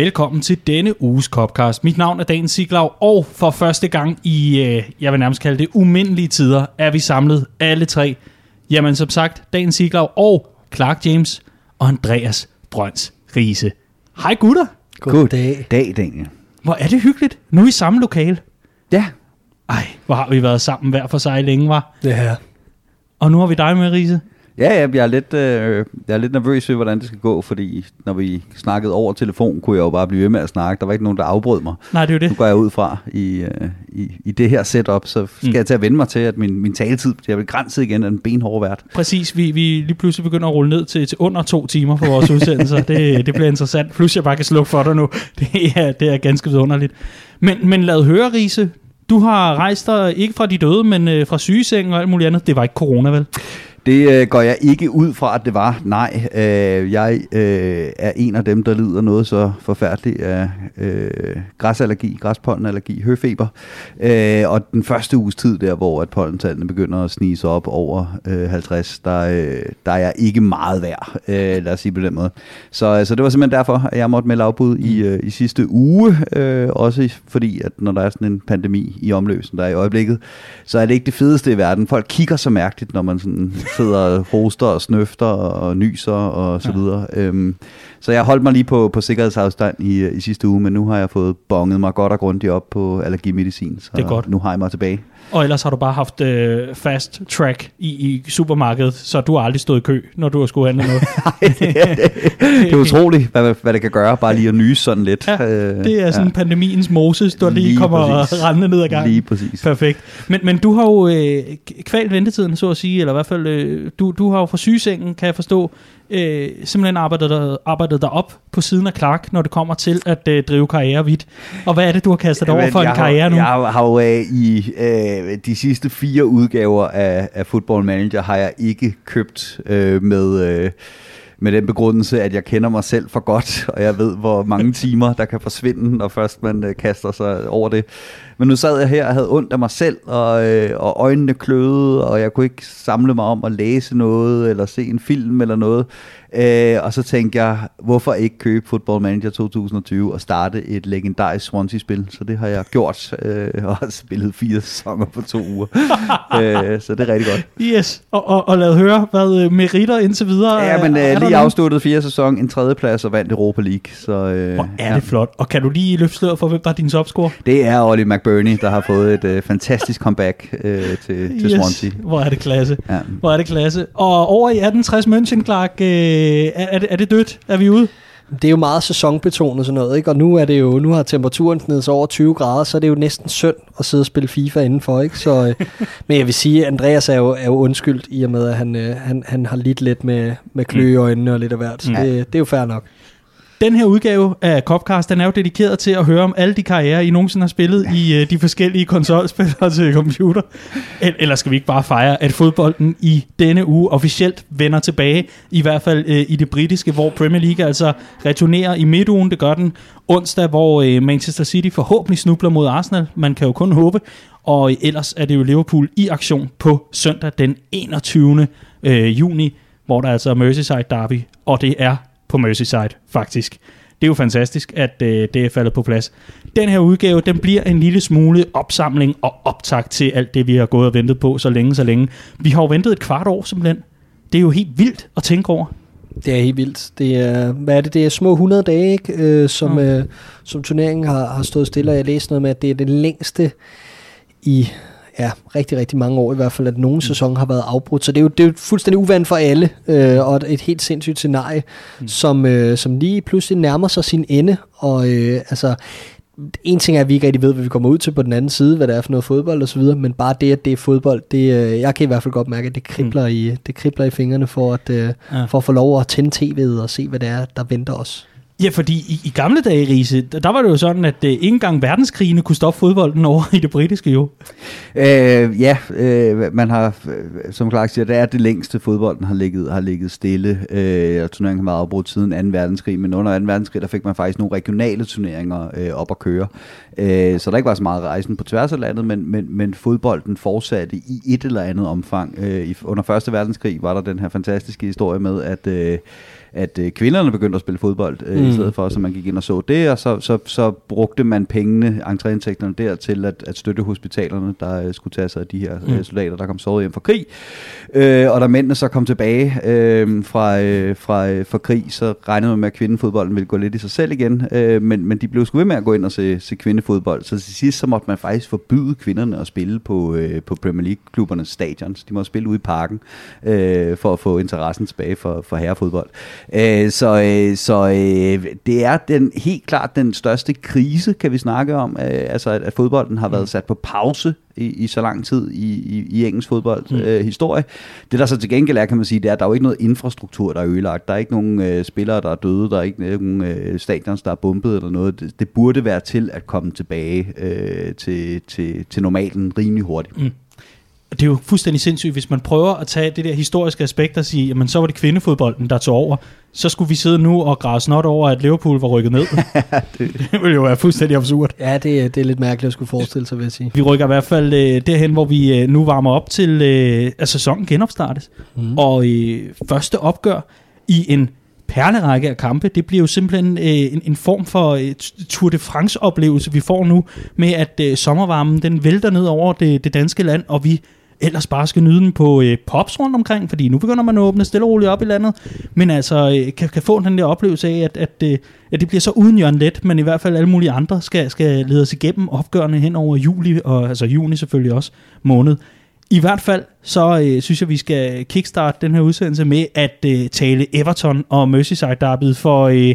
Velkommen til denne uges Copcast. Mit navn er Dan Siglaug, og for første gang i, øh, jeg vil nærmest kalde det, umindelige tider, er vi samlet alle tre. Jamen som sagt, Dan Siglaug og Clark James og Andreas Brøns Riese. Hej gutter. God dag. dag, Daniel. Hvor er det hyggeligt. Nu er I samme lokale. Ja. Ej, hvor har vi været sammen hver for sig længe, var. Ja. Og nu har vi dig med, Riese. Ja, ja, jeg er, lidt, øh, jeg er lidt nervøs ved, hvordan det skal gå, fordi når vi snakkede over telefon, kunne jeg jo bare blive ved med at snakke. Der var ikke nogen, der afbrød mig. Nej, det er jo Nu det. går jeg ud fra i, øh, i, i det her setup, så skal mm. jeg til at vende mig til, at min, min taletid bliver begrænset igen af en benhård vært. Præcis, vi, vi lige pludselig begynder at rulle ned til, til under to timer på vores udsendelser. det, det bliver interessant. Plus jeg bare kan slukke for dig nu. Det er, det er ganske vidunderligt. Men, men lad høre, Riese. Du har rejst dig ikke fra de døde, men øh, fra sygesengen og alt muligt andet. Det var ikke corona, vel? Det øh, går jeg ikke ud fra, at det var. Nej, øh, jeg øh, er en af dem, der lider noget så forfærdeligt af øh, græsallergi, græspollenallergi, høfeber. Øh, og den første uges tid der, hvor at pollentallene begynder at snige sig op over øh, 50, der, øh, der er jeg ikke meget værd, øh, lad os sige på den måde. Så, så det var simpelthen derfor, at jeg måtte melde afbud i, øh, i sidste uge. Øh, også fordi, at når der er sådan en pandemi i omløb, som der er i øjeblikket, så er det ikke det fedeste i verden. Folk kigger så mærkeligt, når man sådan sidder og hoster og snøfter og nyser og så videre. Øhm, så jeg holdt mig lige på, på sikkerhedsafstand i, i sidste uge, men nu har jeg fået bonget mig godt og grundigt op på allergimedicin, så Det er godt. nu har jeg mig tilbage. Og ellers har du bare haft øh, fast track i, i supermarkedet, så du har aldrig stået i kø, når du har skulle handle noget. Det er utroligt, hvad, hvad det kan gøre, bare lige at nyse sådan lidt. Ja, Øh, Det er sådan ja. pandemiens Moses, der lige, Lige kommer præcis. rendende ned ad gangen. Lige præcis. Perfekt. Men, men du har jo øh, kvalt ventetiden, så at sige, eller i hvert fald, øh, du, du har jo fra sygesengen, kan jeg forstå, øh, simpelthen arbejdet dig, arbejdet dig op på siden af Clark, når det kommer til at øh, drive karriere vidt. Og hvad er det, du har kastet dig over Jamen, for en jeg karriere har, nu? Jeg har, har jo øh, i øh, de sidste fire udgaver af, af Football Manager, har jeg ikke købt øh, med... Øh, med den begrundelse, at jeg kender mig selv for godt, og jeg ved, hvor mange timer, der kan forsvinde, når først man øh, kaster sig over det. Men nu sad jeg her og havde ondt af mig selv, og, øh, og øjnene kløede, og jeg kunne ikke samle mig om at læse noget, eller se en film eller noget. Øh, og så tænkte jeg, hvorfor ikke købe Football Manager 2020 og starte et legendarisk Swansea-spil? Så det har jeg gjort, øh, og har spillet fire sæsoner på to uger. øh, så det er rigtig godt. Yes, og, og, og lad høre, hvad øh, meritter indtil videre. Ja, men øh, lige afsluttet fire sæson, en tredjeplads og vandt Europa League. Så, øh, Hvor er det flot. Og kan du lige løfte sløret for, hvem der er din topscore? Det er Ollie McBurney, der har fået et øh, fantastisk comeback øh, til, til Swansea. Hvor er det klasse. Ja. Hvor er det klasse. Og over i 1860 München, Clark, øh, er, er, det, er det dødt? Er vi ude? Det er jo meget sæsonbetonet sådan noget, ikke? Og nu er det jo, nu har temperaturen snedet sig over 20 grader, så er det jo næsten synd at sidde og spille FIFA indenfor, ikke? Så, øh, men jeg vil sige, at Andreas er jo, er jo undskyldt i og med, at han, øh, han, han har lidt lidt med, med klø i øjnene og lidt af hvert. Så Mm. det, det er jo fair nok. Den her udgave af Copcast, den er jo dedikeret til at høre om alle de karrierer, I nogensinde har spillet i øh, de forskellige konsolspil og til computer. Eller skal vi ikke bare fejre, at fodbolden i denne uge officielt vender tilbage, i hvert fald øh, i det britiske, hvor Premier League altså returnerer i midtugen. Det gør den onsdag, hvor øh, Manchester City forhåbentlig snubler mod Arsenal. Man kan jo kun håbe. Og ellers er det jo Liverpool i aktion på søndag den 21. Øh, juni, hvor der altså er Merseyside Derby, og det er på Merseyside, faktisk. Det er jo fantastisk, at øh, det er faldet på plads. Den her udgave, den bliver en lille smule opsamling og optag til alt det, vi har gået og ventet på så længe, så længe. Vi har jo ventet et kvart år simpelthen. Det er jo helt vildt at tænke over. Det er helt vildt. Det er, hvad er det? Det er små 100 dage, ikke? Øh, som, Mm. øh, som turneringen har, har stået stille, og jeg læste noget med, at det er det længste i ja, rigtig, rigtig mange år i hvert fald, at nogen mm. sæson har været afbrudt. Så det er jo, det er jo fuldstændig uvandt for alle, øh, og et, helt sindssygt scenarie, mm. som, øh, som lige pludselig nærmer sig sin ende. Og øh, altså, en ting er, at vi ikke rigtig ved, hvad vi kommer ud til på den anden side, hvad det er for noget fodbold og så videre, men bare det, at det er fodbold, det, øh, jeg kan i hvert fald godt mærke, at det kribler, mm. i, det kribler i fingrene for at, øh, Ja. for at få lov at tænde tv'et og se, hvad det er, der venter os. Ja, fordi i, i gamle dage, Riese, der, var det jo sådan, at øh, ikke engang verdenskrigene kunne stoppe fodbolden over i det britiske jo. Øh, ja, øh, man har, øh, som Clark siger, det er det længste fodbolden har ligget, har ligget stille. Øh, og turneringen har været afbrudt siden 2. verdenskrig, men under 2. verdenskrig, der fik man faktisk nogle regionale turneringer øh, op at køre. Øh, så der ikke var så meget rejsen på tværs af landet, men, men, men fodbolden fortsatte i et eller andet omfang. Øh, under 1. verdenskrig var der den her fantastiske historie med, at, øh, at øh, kvinderne begyndte at spille fodbold øh, mm. i stedet for, så man gik ind og så det, og så, så, så brugte man pengene, entréindtægterne der, til at, at støtte hospitalerne, der øh, skulle tage sig af de her mm. øh, soldater, der kom såret hjem fra krig. Øh, og da mændene så kom tilbage øh, fra, øh, fra, øh, fra krig, så regnede man med, at kvindefodbolden ville gå lidt i sig selv igen, øh, men, men de blev sgu ved med at gå ind og se, se kvindefodbold, så til sidst så måtte man faktisk forbyde kvinderne at spille på, øh, på Premier League-klubbernes stadions. De må spille ude i parken øh, for at få interessen tilbage for, for herrefodbold. Øh, så øh, så øh, det er den helt klart den største krise, kan vi snakke om, øh, altså at, at fodbolden har været sat på pause i, i så lang tid i, i, i engelsk fodbold mm. øh, historie. Det der så til gengæld er, kan man sige, det er, at der er jo ikke noget infrastruktur, der er ødelagt. Der er ikke nogen øh, spillere, der er døde. Der er ikke nogen øh, stadions, der er bumpet eller noget. Det, det burde være til at komme tilbage øh, til, til, til normalen rimelig hurtigt. Mm det er jo fuldstændig sindssygt, hvis man prøver at tage det der historiske aspekt og sige, jamen så var det kvindefodbolden, der tog over. Så skulle vi sidde nu og grave snot over, at Liverpool var rykket ned. det, det ville jo være fuldstændig absurd. Ja, det, det er lidt mærkeligt at skulle forestille sig, vil jeg sige. Vi rykker i hvert fald øh, derhen, hvor vi øh, nu varmer op til, øh, at sæsonen genopstartes. Mm. Og øh, første opgør i en perlerække af kampe. Det bliver jo simpelthen øh, en, en form for øh, Tour de France-oplevelse, vi får nu, med at øh, sommervarmen den vælter ned over det, det danske land, og vi ellers bare skal nyde den på øh, pops rundt omkring, fordi nu begynder man at åbne stille og roligt op i landet, men altså øh, kan, kan få den der oplevelse af, at, at, øh, at det bliver så uden Jørgen Let, men i hvert fald alle mulige andre skal, skal lede os igennem opgørende hen over juli, og altså juni selvfølgelig også måned. I hvert fald så øh, synes jeg, vi skal kickstarte den her udsendelse med at øh, tale Everton og Merseyside derbyet, for øh,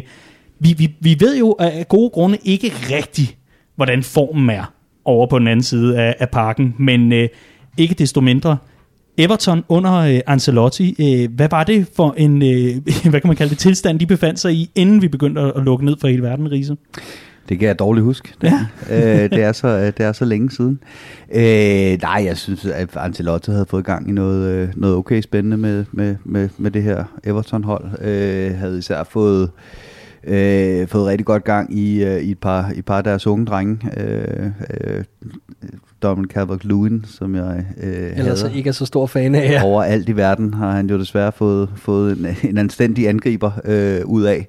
vi, vi, vi ved jo af gode grunde ikke rigtigt, hvordan formen er over på den anden side af, af parken, men øh, ikke desto mindre. Everton under øh, Ancelotti, øh, hvad var det for en, øh, hvad kan man kalde det, tilstand, de befandt sig i, inden vi begyndte at, at lukke ned for hele verden, Riese? Det kan jeg dårligt huske. Det, ja. øh, det, er så, det er så længe siden. Øh, nej, jeg synes, at Ancelotti havde fået gang i noget, øh, noget okay spændende med, med, med, med det her Everton-hold. Øh, havde især fået øh, fået rigtig godt gang i, øh, i et, par, i et par af deres unge drenge. Øh, øh, Dominic Calvert-Lewin, som jeg øh, Ellers hader. ikke er så stor fan af. Ja. Over alt i verden har han jo desværre fået, fået en, en anstændig angriber øh, ud af.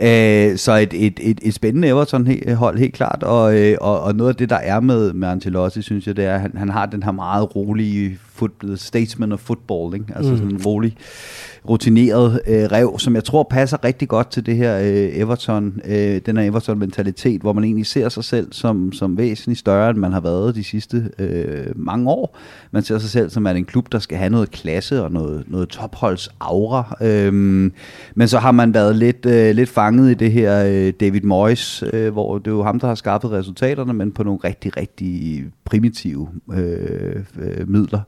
Øh, så et, et, et, et spændende Everton-hold helt klart, og, øh, og, og noget af det, der er med, med Ancelotti, synes jeg, det er, at han, han har den her meget rolige foot, statesman of football, ikke? altså mm. sådan en rolig rutineret øh, rev, som jeg tror passer rigtig godt til det her øh, Everton, øh, den her Everton-mentalitet, hvor man egentlig ser sig selv som, som væsentligt større, end man har været de sidste øh, mange år. Man ser sig selv som en klub, der skal have noget klasse og noget, noget topholds aura. Øhm, men så har man været lidt, øh, lidt fanget i det her øh, David Moyes, øh, hvor det er jo ham, der har skaffet resultaterne, men på nogle rigtig, rigtig primitive øh, øh, midler.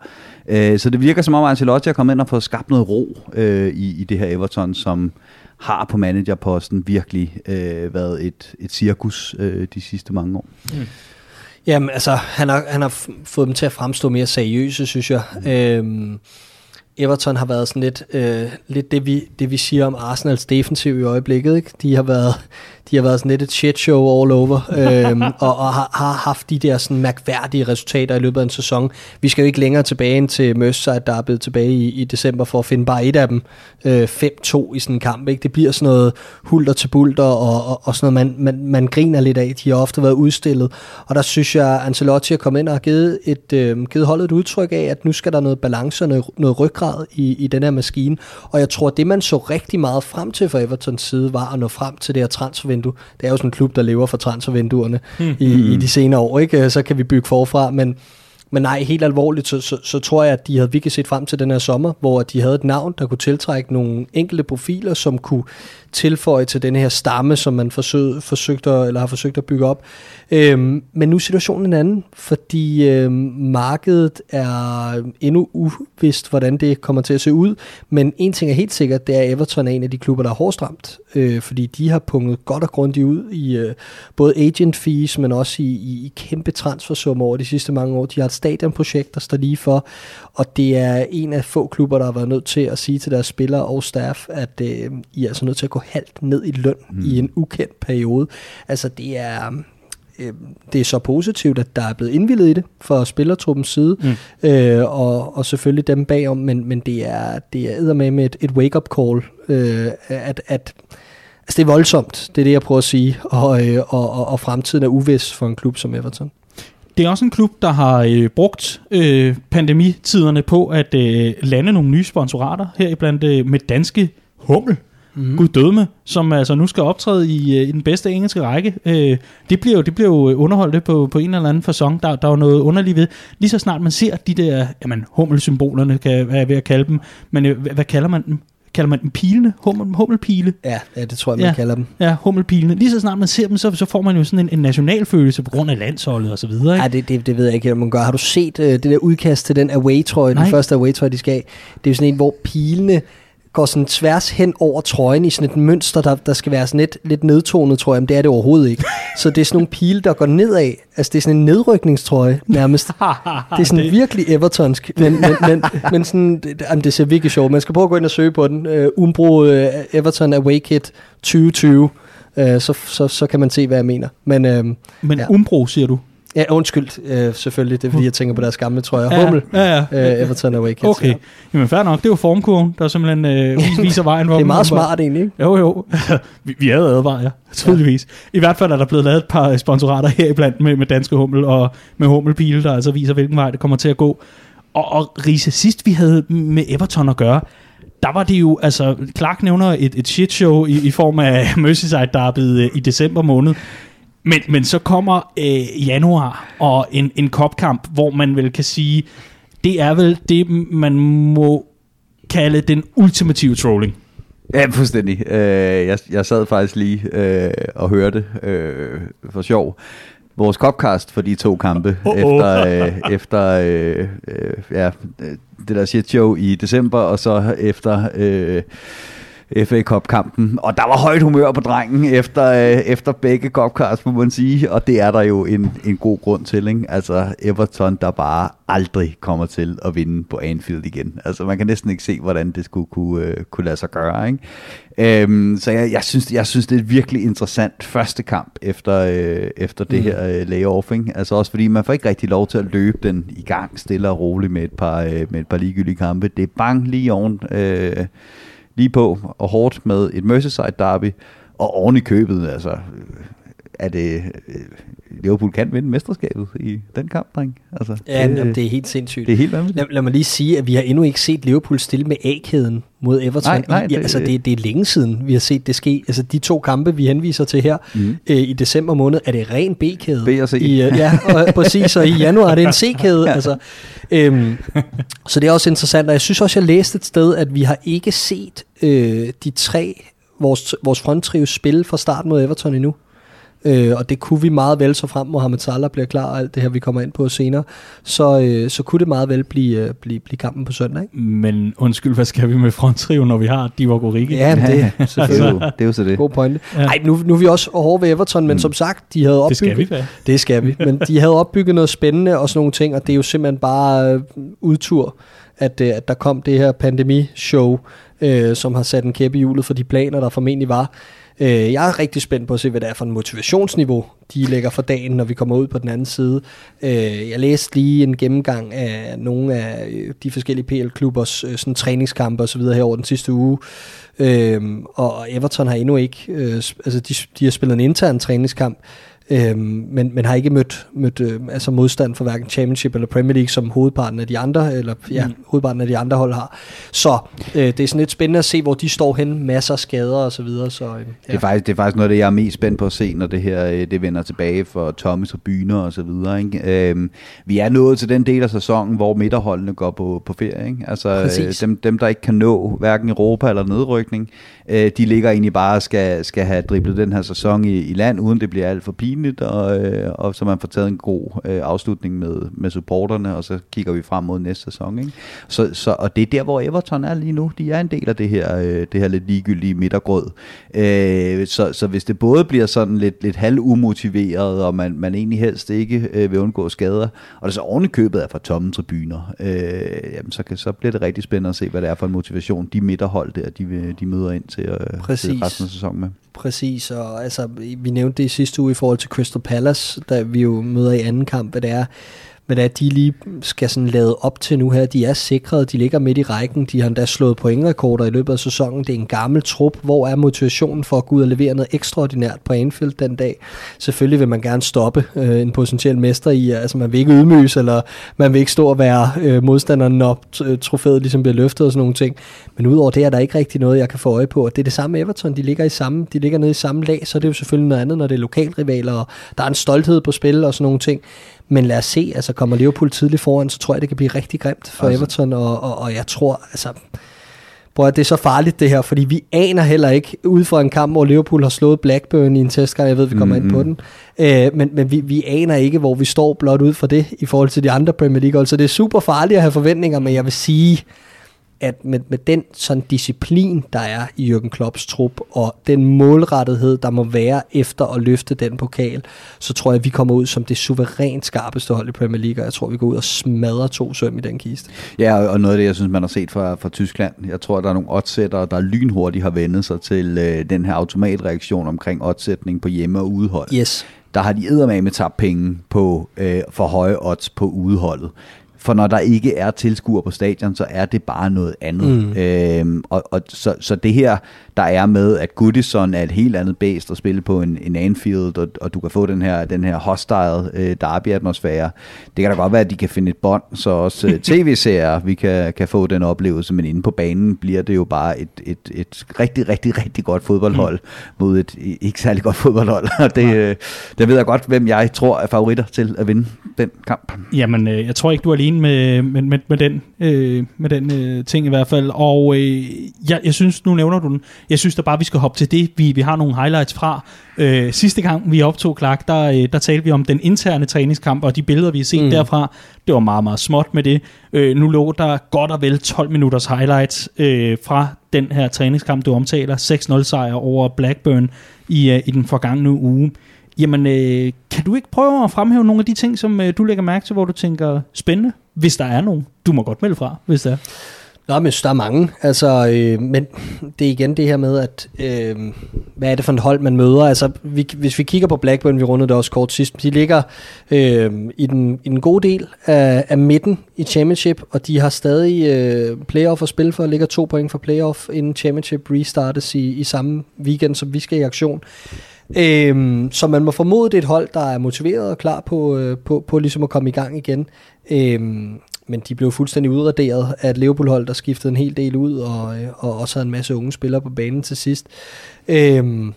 Øh, så det virker som om, at Ancelotti har kommet ind og fået skabt noget ro øh, i, i det her Everton, som har på managerposten virkelig øh, været et, et cirkus øh, de sidste mange år. Mm. Jamen, altså, han har, han har fået dem til at fremstå mere seriøse, synes jeg. Mm. Øhm, Everton har været sådan lidt, øh, lidt det, vi, det, vi siger om Arsenals defensiv i øjeblikket. Ikke? De har været de har været sådan lidt et shit show all over, øhm, og, og har, har haft de der sådan mærkværdige resultater i løbet af en sæson. Vi skal jo ikke længere tilbage end til Merseyside, der er blevet tilbage i, i december for at finde bare et af dem. Øh, 5-2 i sådan en kamp. Ikke? Det bliver sådan noget hulter til bulter, og, og, og sådan noget, man, man, man griner lidt af. De har ofte været udstillet, og der synes jeg, Ancelotti er kommet ind og har givet, et, øh, givet holdet et udtryk af, at nu skal der noget balance og noget, noget ryggrad i, i den her maskine. Og jeg tror, det man så rigtig meget frem til fra Evertons side, var at nå frem til det her transfervindue transfervindue. Det er jo sådan en klub, der lever for transfervinduerne mm. i, i de senere år, ikke? Så kan vi bygge forfra, men men nej, helt alvorligt, så, så, så tror jeg, at de havde virkelig set frem til den her sommer, hvor de havde et navn, der kunne tiltrække nogle enkelte profiler, som kunne tilføje til den her stamme, som man forsøg, forsøgte, eller har forsøgt at bygge op. Øhm, men nu er situationen en anden, fordi øhm, markedet er endnu uvist, hvordan det kommer til at se ud. Men en ting er helt sikkert, det er, at Everton er en af de klubber, der er hårdest ramt, øh, fordi de har punget godt og grundigt ud i øh, både agent fees, men også i, i, i kæmpe transfersummer over de sidste mange år. De har et stadionprojekt, der står lige for, og det er en af få klubber, der har været nødt til at sige til deres spillere og staff, at øh, I er altså nødt til at gå halvt ned i løn mm. i en ukendt periode. Altså det er øh, det er så positivt, at der er blevet indvildet i det fra spillertruppens side, mm. øh, og, og selvfølgelig dem bagom, men, men det er, det er med et, et wake-up call, øh, at, at altså det er voldsomt, det er det, jeg prøver at sige, og, øh, og, og, og fremtiden er uvis for en klub som Everton. Det er også en klub, der har øh, brugt øh, pandemitiderne på at øh, lande nogle nye sponsorater, heriblandt øh, med danske Hummel. Mm. Gud døde med, som altså nu skal optræde i, øh, i den bedste engelske række. Øh, det bliver jo, det bliver jo underholdt på, på en eller anden fasong. Der, der er jo noget underligt ved. Lige så snart man ser de der, jamen hummelsymbolerne, kan jeg være ved at kalde dem, men øh, hvad, hvad kalder man dem? kalder man dem pilene? Hummel, hummelpile? Ja, ja, det tror jeg, man ja, kalder dem. Ja, hummelpilene. Lige så snart man ser dem, så, så får man jo sådan en, en nationalfølelse på grund af landsholdet og så videre. Ikke? Ja, det, det, det ved jeg ikke, om man gør. Har du set uh, det der udkast til den away-trøje, den første away-trøje, de skal af? Det er jo sådan en, hvor pilene går sådan tværs hen over trøjen i sådan et mønster, der, der skal være sådan lidt, lidt nedtonet, tror jeg, men det er det overhovedet ikke. Så det er sådan nogle pile, der går nedad. Altså det er sådan en nedrykningstrøje nærmest. Det er sådan det... virkelig Evertonsk, men, men, men, men sådan, det, jamen, det ser virkelig sjovt. Man skal prøve at gå ind og søge på den. Uh, Umbro uh, Everton Away Kit 2020. Uh, så, så, så kan man se, hvad jeg mener. Men, uh, men ja. Umbro, siger du? Ja, undskyld, øh, selvfølgelig. Det er fordi, jeg tænker på deres gamle trøjer. Ja, Hummel, ja, ja. Øh, Everton Away Kids. Okay, ja. jamen fair nok. Det er jo formkurven, der simpelthen øh, viser vejen. det er meget smart egentlig, ikke? Jo, jo. vi, vi havde advaret, ja. Tydeligvis. Ja. I hvert fald er der blevet lavet et par sponsorater her iblandt med, med Danske Hummel og med Hummelbil, der altså viser, hvilken vej det kommer til at gå. Og, og Riese, sidst vi havde med Everton at gøre, der var det jo, altså Clark nævner et, et shit show i, i form af Merseyside Derby øh, i december måned. Men, men så kommer øh, januar og en, en kopkamp, hvor man vel kan sige, det er vel det, man må kalde den ultimative trolling. Ja, fuldstændig. Øh, jeg, jeg sad faktisk lige øh, og hørte øh, for sjov vores copcast for de to kampe oh, oh. efter, øh, efter øh, øh, ja, det der shit show i december, og så efter... Øh, FA Cup-kampen. Og der var højt humør på drengen efter, øh, efter begge Cupcars, må man sige. Og det er der jo en, en god grund til. Ikke? Altså Everton, der bare aldrig kommer til at vinde på Anfield igen. Altså man kan næsten ikke se, hvordan det skulle kunne, øh, kunne lade sig gøre. Ikke? Øhm, så jeg, jeg, synes, jeg synes, det er et virkelig interessant første kamp efter, øh, efter det mm. her øh, layoff. Ikke? Altså også fordi man får ikke rigtig lov til at løbe den i gang stille og roligt med et par, øh, med et par ligegyldige kampe. Det er bang lige oven... Øh, lige på og hårdt med et Merseyside derby, og oven i købet, altså, er det, øh, Liverpool kan vinde mesterskabet i den kamp, dreng. Altså, ja, det, jamen, det er helt sindssygt. Det er helt vanvittigt. Lad, lad mig lige sige, at vi har endnu ikke set Liverpool stille med A-kæden mod Everton. Nej, nej, det, altså, det, det er længe siden, vi har set det ske. Altså, de to kampe, vi henviser til her mm. øh, i december måned, er det ren B-kæde. B og C. I, øh, ja, og, præcis. Og i januar er det en C-kæde. ja. altså, øhm, så det er også interessant. Og jeg synes også, jeg læste et sted, at vi har ikke set øh, de tre, vores, vores fronttrio spille fra start mod Everton endnu. Øh, og det kunne vi meget vel, så frem Mohamed Salah bliver klar, og alt det her, vi kommer ind på senere, så, øh, så kunne det meget vel blive, øh, blive, blive kampen på søndag. Ikke? Men undskyld, hvad skal vi med fronttrio, når vi har Divock Origi? Ja, det, det, er jo, det er jo så det. God pointe. Ja. Ej, nu, nu er vi også hårde ved Everton, men mm. som sagt, de havde opbygget... Det skal vi, Det skal vi, men de havde opbygget noget spændende og sådan nogle ting, og det er jo simpelthen bare øh, udtur, at, øh, at der kom det her pandemishow, øh, som har sat en kæppe i hjulet for de planer, der formentlig var. Øh, jeg er rigtig spændt på at se, hvad det er for en motivationsniveau, de lægger for dagen, når vi kommer ud på den anden side. Øh, jeg læste lige en gennemgang af nogle af øh, de forskellige PL-klubbers øh, sådan træningskampe osv. her over den sidste uge. Øh, og Everton har endnu ikke, øh, altså de, de har spillet en intern træningskamp, Øhm, men, men har ikke mødt, mødt øh, altså modstand for hverken Championship eller Premier League, som hovedparten af de andre, eller ja, mm. hovedparten af de andre hold har. Så øh, det er sådan lidt spændende at se, hvor de står hen, masser af skader og så videre. Så, øh, ja. det, er faktisk, det er faktisk noget af det, jeg er mest spændt på at se, når det her øh, det vender tilbage for Thomas og Byner og så videre. Ikke? Øhm, vi er nået til den del af sæsonen, hvor midterholdene går på, på ferie. Ikke? Altså øh, dem, dem, der ikke kan nå hverken Europa eller nedrykning, øh, de ligger egentlig bare og skal, skal have driblet den her sæson i, i land, uden det bliver alt for pinligt, og, øh, og så man får taget en god øh, afslutning med, med supporterne, og så kigger vi frem mod næste sæson. Ikke? Så, så, og det er der, hvor Everton er lige nu. De er en del af det her, øh, det her lidt ligegyldige midtergrød. Øh, så, så hvis det både bliver sådan lidt, lidt halv umotiveret, og man, man egentlig helst ikke øh, vil undgå skader, og det så oven købet er fra tomme tribuner, øh, jamen så, kan, så bliver det rigtig spændende at se, hvad det er for en motivation, de midterhold der, de, de møder ind til, øh, til resten af sæsonen med. Præcis, og altså, vi nævnte det i sidste uge i forhold til Crystal Palace, da vi jo møder i anden kamp, hvad det er, men at de lige skal sådan lade op til nu her. De er sikret, de ligger midt i rækken, de har endda slået pointrekorder i løbet af sæsonen. Det er en gammel trup. Hvor er motivationen for at gå ud og levere noget ekstraordinært på Anfield den dag? Selvfølgelig vil man gerne stoppe øh, en potentiel mester i, altså man vil ikke ydmyges, eller man vil ikke stå og være øh, modstanderen, når øh, trofæet ligesom bliver løftet og sådan nogle ting. Men udover det er der ikke rigtig noget, jeg kan få øje på. Det er det samme Everton, de ligger, i samme, de ligger nede i samme lag, så det er jo selvfølgelig noget andet, når det er lokalrivaler, og der er en stolthed på spil og sådan nogle ting. Men lad os se, altså kommer Liverpool tidligt foran, så tror jeg, det kan blive rigtig grimt for altså. Everton, og, og, og jeg tror, altså, prøv at det er så farligt det her, fordi vi aner heller ikke, ud fra en kamp, hvor Liverpool har slået Blackburn i en testkamp, jeg ved, vi kommer mm-hmm. ind på den, øh, men, men vi, vi aner ikke, hvor vi står blot ud for det, i forhold til de andre Premier League, så det er super farligt at have forventninger, men jeg vil sige, at med, med den sådan disciplin, der er i Jürgen Klopps trup, og den målrettighed, der må være efter at løfte den pokal, så tror jeg, at vi kommer ud som det suverænt skarpeste hold i Premier League, og jeg tror, vi går ud og smadrer to søm i den kiste. Ja, og noget af det, jeg synes, man har set fra, fra Tyskland, jeg tror, der er nogle oddsættere, der lynhurtigt har vendet sig til øh, den her automatreaktion omkring oddsætning på hjemme- og udehold. Yes der har de med tabt penge på øh, for høje odds på udeholdet. For når der ikke er tilskuer på stadion, så er det bare noget andet. Mm. Øhm, og, og så, så det her, der er med, at Goodison er et helt andet bæst at spille på en, en Anfield, og, og du kan få den her, den her hostile øh, derby-atmosfære. Det kan da godt være, at de kan finde et bånd, så også øh, tv-serier, vi kan, kan få den oplevelse, men inde på banen bliver det jo bare et, et, et rigtig, rigtig, rigtig godt fodboldhold mm. mod et ikke særlig godt fodboldhold. Og det, øh, det ved jeg godt, hvem jeg tror er favoritter til at vinde den kamp. Jamen, øh, jeg tror ikke, du er alene med, med, med, med den, øh, med den øh, ting i hvert fald. Og øh, jeg, jeg synes, nu nævner du den, jeg synes da bare, vi skal hoppe til det. Vi, vi har nogle highlights fra. Øh, sidste gang, vi optog Clark, der, øh, der talte vi om den interne træningskamp, og de billeder, vi har set mm. derfra, det var meget, meget småt med det. Øh, nu lå der godt og vel 12 minutters highlights øh, fra den her træningskamp, du omtaler. 6-0 sejr over Blackburn i, øh, i den forgangne uge. Jamen, øh, kan du ikke prøve at fremhæve nogle af de ting, som øh, du lægger mærke til, hvor du tænker spændende, hvis der er nogen? Du må godt melde fra, hvis der er. Nå, men der er mange. Altså, øh, men det er igen det her med, at øh, hvad er det for et hold, man møder? Altså, vi, hvis vi kigger på Blackburn, vi rundede det også kort sidst, de ligger øh, i, den, i den gode del af, af midten i Championship, og de har stadig øh, playoff at spille for, ligger to point for playoff, inden Championship restartes i, i samme weekend, som vi skal i aktion. Øhm, så man må formode, det er et hold, der er motiveret og klar på, øh, på, på ligesom at komme i gang igen. Øhm, men de blev fuldstændig udraderet af et Liverpool-hold, der skiftede en hel del ud, og, øh, og også havde en masse unge spillere på banen til sidst. Øhm,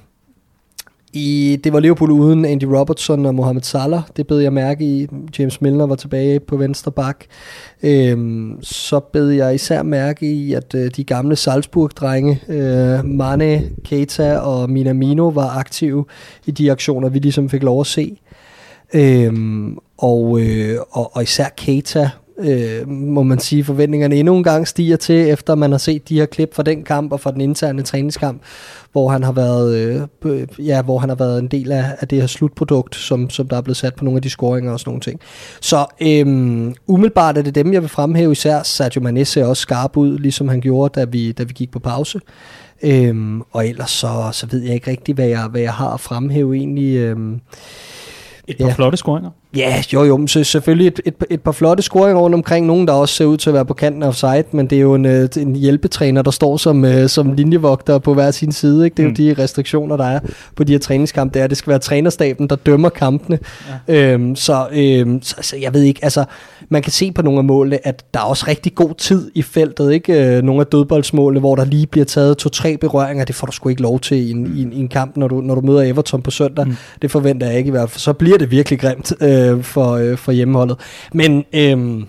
i, det var Liverpool uden Andy Robertson og Mohamed Salah. Det bed jeg mærke i. James Milner var tilbage på venstre bak. Øhm, så bed jeg især mærke i, at øh, de gamle Salzburg-drenge, øh, Mane, Keita og Minamino, var aktive i de aktioner, vi ligesom fik lov at se. Øhm, og, øh, og, og især Keita øh, må man sige, forventningerne endnu en gang stiger til, efter man har set de her klip fra den kamp og fra den interne træningskamp, hvor han har været, øh, ja, hvor han har været en del af, af det her slutprodukt, som, som der er blevet sat på nogle af de scoringer og sådan nogle ting. Så øh, umiddelbart er det dem, jeg vil fremhæve, især Sergio Mané ser også skarp ud, ligesom han gjorde, da vi, da vi gik på pause. Øhm, og ellers så, så ved jeg ikke rigtig, hvad jeg, hvad jeg har at fremhæve egentlig. Øhm, et par ja. flotte scoringer. Ja, jo jo, så selvfølgelig et, et, et par flotte scoringer rundt omkring. Nogen, der også ser ud til at være på kanten af side, men det er jo en, øh, en hjælpetræner, der står som, uh, som linjevogter på hver sin side. Ikke? Det er mm. jo de restriktioner, der er på de her træningskampe. Det er, det skal være trænerstaben, der dømmer kampene. Ja. Øhm, så, øhm, så, så jeg ved ikke, altså man kan se på nogle af målene, at der er også rigtig god tid i feltet. Ikke øh, nogle af dødboldsmålene, hvor der lige bliver taget to-tre berøringer. Det får du sgu ikke lov til i en, mm. i en, i en kamp, når du, når du møder Everton på søndag. Mm. Det forventer jeg ikke i hvert fald. Så bliver det virkelig grimt øh, for, øh, for hjemmeholdet. Men... Øh,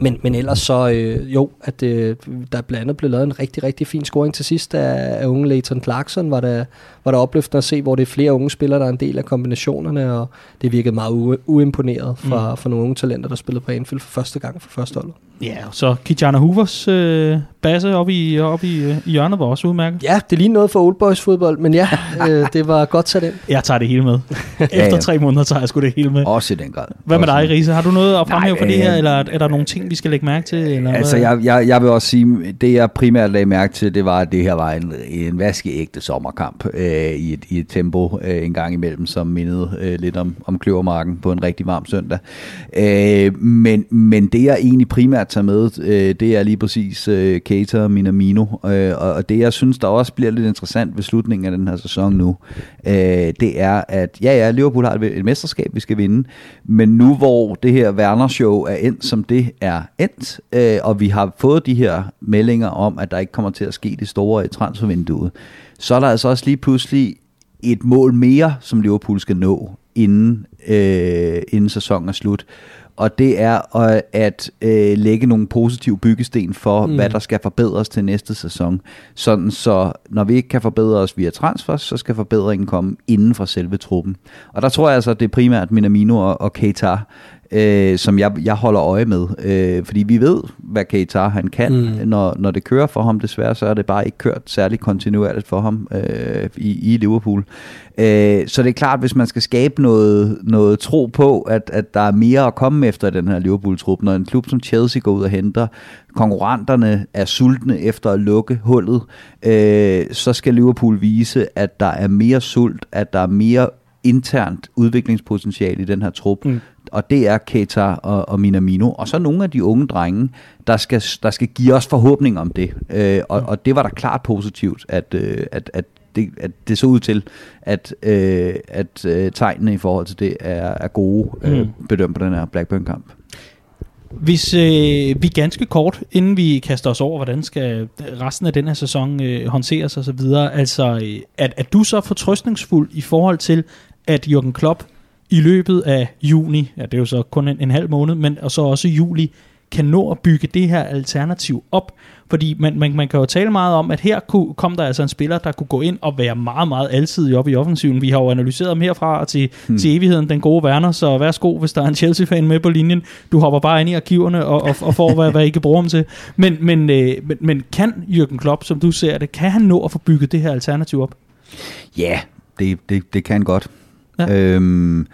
men, men ellers så, øh, jo, at øh, der blandt andet blev lavet en rigtig, rigtig fin scoring til sidst af, af unge Leighton Clarkson, var der, var der opløftende at se, hvor det er flere unge spillere, der er en del af kombinationerne, og det virkede meget u- uimponeret fra, mm. for nogle unge talenter, der spillede på Anfield for første gang for første hold. Ja, og så Kijana Hoovers øh, Basse oppe i, oppe i, i hjørnet var også udmærket. Ja, det er lige noget for Old Boys fodbold, men ja, øh, det var godt sat ind. Jeg tager det hele med. Efter Ja, ja. tre måneder tager jeg sgu det hele med. Også i den grad. Hvad med dig, Riese? Har du noget at fremhæve Nej, for det her, eller er der nogle ting, vi skal lægge mærke til? Eller Altså, hvad? jeg, jeg, jeg vil også sige, det jeg primært lagde mærke til, det var, at det her var en, en vaskeægte sommerkamp øh, i, et, i et tempo øh, en gang imellem, som mindede øh, lidt om, om kløvermarken på en rigtig varm søndag. Øh, men, men det jeg egentlig primært tager med, øh, det er lige præcis øh, Keita og Minamino, øh, og, og det jeg synes, der også bliver lidt interessant ved slutningen af den her sæson nu, øh, det er, at ja, ja, Liverpool har et, et mesterskab, vi skal vinde, men nu hvor det her Werner-show er endt, som det er endt, øh, og vi har fået de her meldinger om, at der ikke kommer til at ske det store i transfervinduet, så er der altså også lige pludselig et mål mere, som Liverpool skal nå, inden, øh, inden sæsonen er slut. Og det er at, at øh, lægge nogle positive byggesten for, mm. hvad der skal forbedres til næste sæson. Sådan så, når vi ikke kan forbedre os via transfer, så skal forbedringen komme inden for selve truppen. Og der tror jeg altså, at det er primært Minamino og, og Keita, øh, som jeg, jeg holder øje med. Øh, fordi vi ved, hvad Keita han kan, mm. når, når det kører for ham. Desværre så er det bare ikke kørt særlig kontinuerligt for ham øh, i, i Liverpool. Øh, så det er klart, hvis man skal skabe noget, noget tro på, at, at der er mere at komme efter den her Liverpool-trup, når en klub som Chelsea går ud og henter, konkurrenterne er sultne efter at lukke hullet, øh, så skal Liverpool vise, at der er mere sult, at der er mere internt udviklingspotentiale i den her trup, mm. Og det er Keita og, og Minamino, og så nogle af de unge drenge, der skal, der skal give os forhåbning om det, øh, og, og det var da klart positivt, at, øh, at, at det, at det så ud til, at, øh, at øh, tegnene i forhold til det er, er gode øh, Mm. bedømt på den her Blackburn-kamp. Hvis øh, vi ganske kort, inden vi kaster os over, hvordan skal resten af den her sæson øh, håndteres og så videre, altså øh, at, at du så fortrøstningsfuld i forhold til, at Jürgen Klopp i løbet af juni, ja det er jo så kun en, en halv måned, men og så også juli, kan nå at bygge det her alternativ op. Fordi man, man, man kan jo tale meget om, at her kunne, kom der altså en spiller, der kunne gå ind og være meget, meget alsidig op i offensiven. Vi har jo analyseret ham herfra til, hmm. til evigheden, den gode Werner, så værsgo, hvis der er en Chelsea-fan med på linjen. Du hopper bare ind i arkiverne og, og, og får, hvad, hvad I kan bruge ham til. Men, men, øh, men, men kan Jürgen Klopp, som du ser det, kan han nå at få bygget det her alternativ op? Ja, det, det, det kan han godt. Ja. Øhm,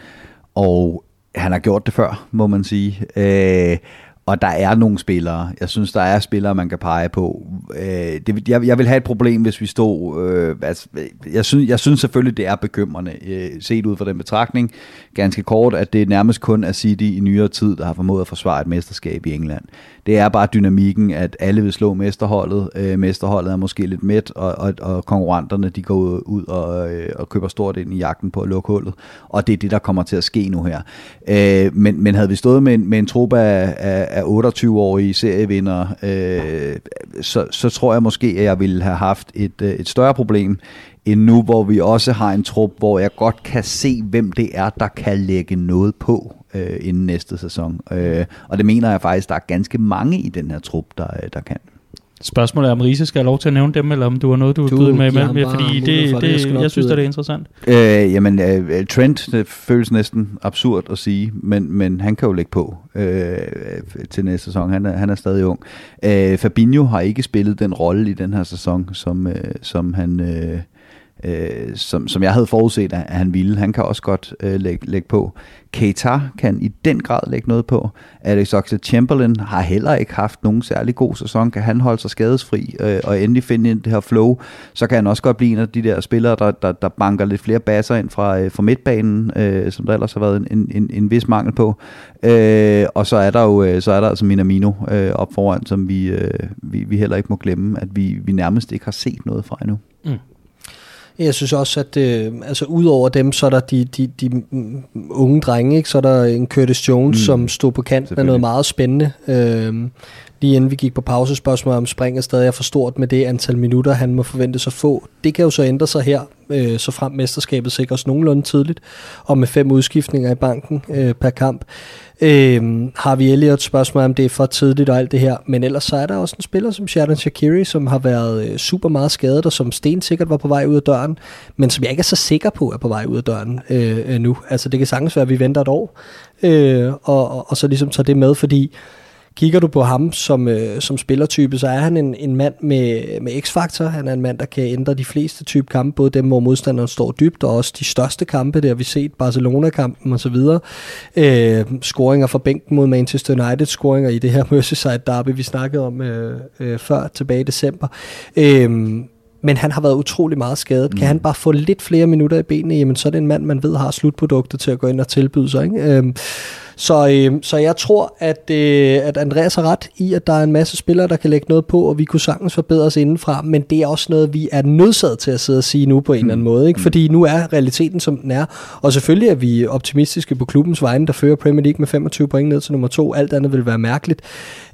og han har gjort det før, må man sige. Øh, og der er nogle spillere. Jeg synes, der er spillere, man kan pege på. Øh, det, jeg, jeg vil have et problem, hvis vi stod... Øh, altså, jeg, synes, jeg synes selvfølgelig, det er bekymrende, øh, set ud fra den betragtning. Ganske kort, at det nærmest kun er City i nyere tid, der har formået at forsvare et mesterskab i England. Det er bare dynamikken, at alle vil slå mesterholdet. Øh, mesterholdet er måske lidt mæt, og, og, og konkurrenterne de går ud og, øh, og køber stort ind i jagten på at lukke hullet. Og det er det, der kommer til at ske nu her. Øh, men, men havde vi stået med en, med en trup af, af, er 28-årige serievinder, øh, så, så tror jeg måske, at jeg ville have haft et, øh, et større problem, end nu, hvor vi også har en trup, hvor jeg godt kan se, hvem det er, der kan lægge noget på øh, inden næste sæson. Øh, og det mener jeg faktisk, der er ganske mange i den her trup, der, øh, der kan. Spørgsmålet er, om Riese skal have lov til at nævne dem, eller om du har noget, du vil Du byde med, med bare fordi det, for det. Jeg det, nok jeg synes, det er interessant. Øh, jamen, øh, Trent, det føles næsten absurd at sige, men, men han kan jo lægge på øh, til næste sæson. Han er, han er stadig ung. Øh, Fabinho har ikke spillet den rolle i den her sæson, som, øh, som han... Øh, øh, som, som jeg havde forudset, at han ville. Han kan også godt øh, lægge, lægge på. Keita kan i den grad lægge noget på. Alex Oxlade-Chamberlain har heller ikke haft nogen særlig god sæson. Kan han holde sig skadesfri øh, og endelig finde ind det her flow, så kan han også godt blive en af de der spillere, der, der, der banker lidt flere basser ind fra, øh, fra midtbanen, øh, som der ellers har været en, en, en vis mangel på. Øh, og så er der jo øh, så er der altså Minamino øh, op foran, som vi, øh, vi, vi heller ikke må glemme, at vi, vi nærmest ikke har set noget fra endnu. Mm. Jeg synes også, at øh, altså, udover dem, så er der de, de, de mm, unge drenge, ikke? så er der en Curtis Jones, Mm. som stod på kanten af noget meget spændende. Øh, lige inden vi gik på pause, spørgsmålet om springer stadig er for stort med det antal minutter, han må forventes at få. Det kan jo så ændre sig her, øh, så frem mesterskabet sikres nogenlunde tidligt, og med fem udskiftninger i banken øh, per kamp. Øh, har vi Elliot spørgsmål om det er for tidligt og alt det her, men ellers så er der også en spiller som Sheridan Shakiri, som har været øh, super meget skadet, og som Sten sikkert var på vej ud af døren, men som jeg ikke er så sikker på er på vej ud af døren øh, øh nu. Altså det kan sagtens være, at vi venter et år, øh, og, og, og så ligesom tager det med, fordi kigger du på ham som, øh, som spillertype, så er han en, en mand med, med x-faktor. Han er en mand, der kan ændre de fleste type kampe, både dem, hvor modstanderen står dybt, og også de største kampe, det har vi set, Barcelona-kampen osv. Øh, scoringer fra bænken mod Manchester United, scoringer i det her Merseyside derby, vi snakkede om øh, øh, før, tilbage i december. Øh, men han har været utrolig meget skadet. Mm. Kan han bare få lidt flere minutter i benene, jamen så er det en mand, man ved har slutproduktet til at gå ind og tilbyde sig. Ikke? Øhm, så, øh, så jeg tror, at, øh, at Andreas har ret i, at der er en masse spillere, der kan lægge noget på, og vi kunne sagtens forbedre os indenfra, men det er også noget, vi er nødsaget til at sidde og sige nu på en mm. eller anden måde. Ikke? Mm. Fordi nu er realiteten, som den er. Og selvfølgelig er vi optimistiske på klubbens vegne, der fører Premier League med 25 point ned til nummer to. Alt andet vil være mærkeligt.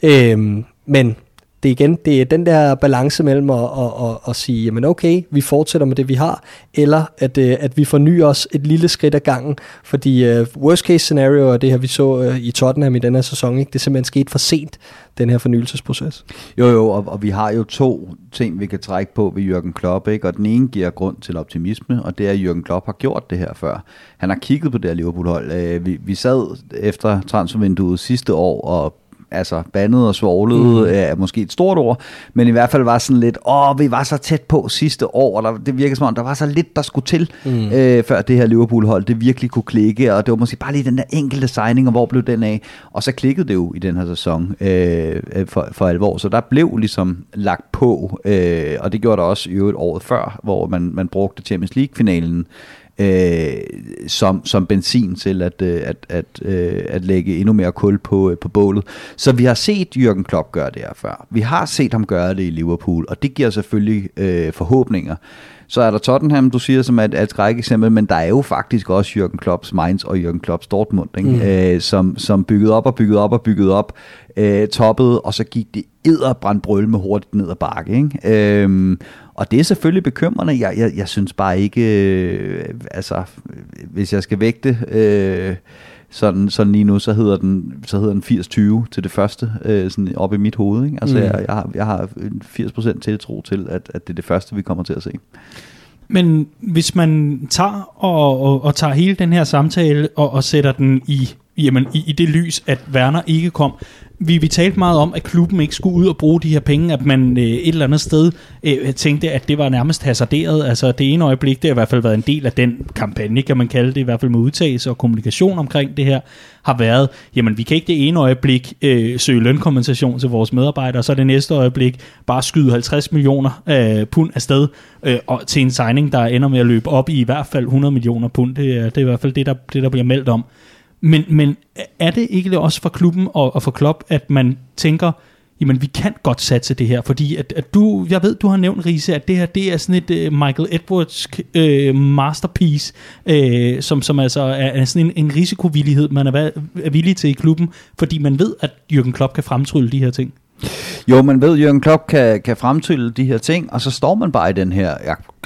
Øh, men det er igen, det er den der balance mellem at, at, at, at sige, jamen okay, vi fortsætter med det, vi har, eller at, øh, at vi fornyer os et lille skridt ad gangen, fordi uh, worst case scenario, og det her vi så uh, i Tottenham i den her sæson, ikke, det er simpelthen sket for sent, den her fornyelsesproces. Jo jo, og, og vi har jo to ting, vi kan trække på ved Jürgen Klopp, ikke? og den ene giver grund til optimisme, og det er, at Jürgen Klopp har gjort det her før. Han har kigget på det her Liverpool-hold. Uh, vi, vi sad efter transfervinduet sidste år og altså bandet og svoglet mm. er måske et stort ord, men i hvert fald var sådan lidt, åh, vi var så tæt på sidste år, og der, det virker som om, der var så lidt, der skulle til, mm. øh, før det her Liverpool-hold, det virkelig kunne klikke, og det var måske bare lige den der enkelte signing, og hvor blev den af? Og så klikkede det jo i den her sæson øh, for, for alvor, så der blev ligesom lagt på, øh, og det gjorde der også i øvrigt året før, hvor man, man brugte Champions League-finalen øh, som, som benzin til at, øh, at, at, øh, at lægge endnu mere kul på, øh, på bålet. Så vi har set Jürgen Klopp gøre det her før. Vi har set ham gøre det i Liverpool, og det giver selvfølgelig øh, forhåbninger. Så er der Tottenham, du siger, som er et, et eksempel, men der er jo faktisk også Jürgen Klopps Mainz og Jürgen Klopps Dortmund, ikke? Mm. Øh, som, som byggede op og byggede op og byggede op, øh, toppede, og så gik det edderbrændt brøl med hurtigt ned ad bakke. Ikke? Øh, og det er selvfølgelig bekymrende. Jeg, jeg, jeg synes bare ikke, øh, altså, hvis jeg skal vægte øh, sådan, sådan lige nu, så hedder den, så hedder den 80-20 til det første, øh, sådan op i mit hoved. Ikke? Altså, mm. jeg, jeg, har, jeg har 80% tiltro til, at, at det er det første, vi kommer til at se. Men hvis man tager og, og, og tager hele den her samtale og, og sætter den i jamen, i, i det lys, at Werner ikke kom. Vi, vi talte meget om, at klubben ikke skulle ud og bruge de her penge, at man øh, et eller andet sted øh, tænkte, at det var nærmest hasarderet. Altså det ene øjeblik, det har i hvert fald været en del af den kampagne, kan man kalde det, i hvert fald med udtagelse og kommunikation omkring det her, har været, jamen vi kan ikke det ene øjeblik øh, søge lønkompensation til vores medarbejdere, og så det næste øjeblik bare skyde 50 millioner øh, pund afsted øh, og til en signing, der ender med at løbe op i i hvert fald 100 millioner pund. Det er, det er i hvert fald det, der, det, der bliver meldt om. Men, men er det ikke også for klubben og, og for klub, at man tænker, jamen vi kan godt satse det her, fordi at, at du, jeg ved, du har nævnt, Riese, at det her, det er sådan et uh, Michael Edwards uh, øh, masterpiece, uh, som, som altså er, er sådan en, en risikovillighed, man er, er villig til i klubben, fordi man ved, at Jürgen Klopp kan fremtrylle de her ting. Jo, man ved, at Jørgen Klopp kan, kan fremtrylle de her ting, og så står man bare i den her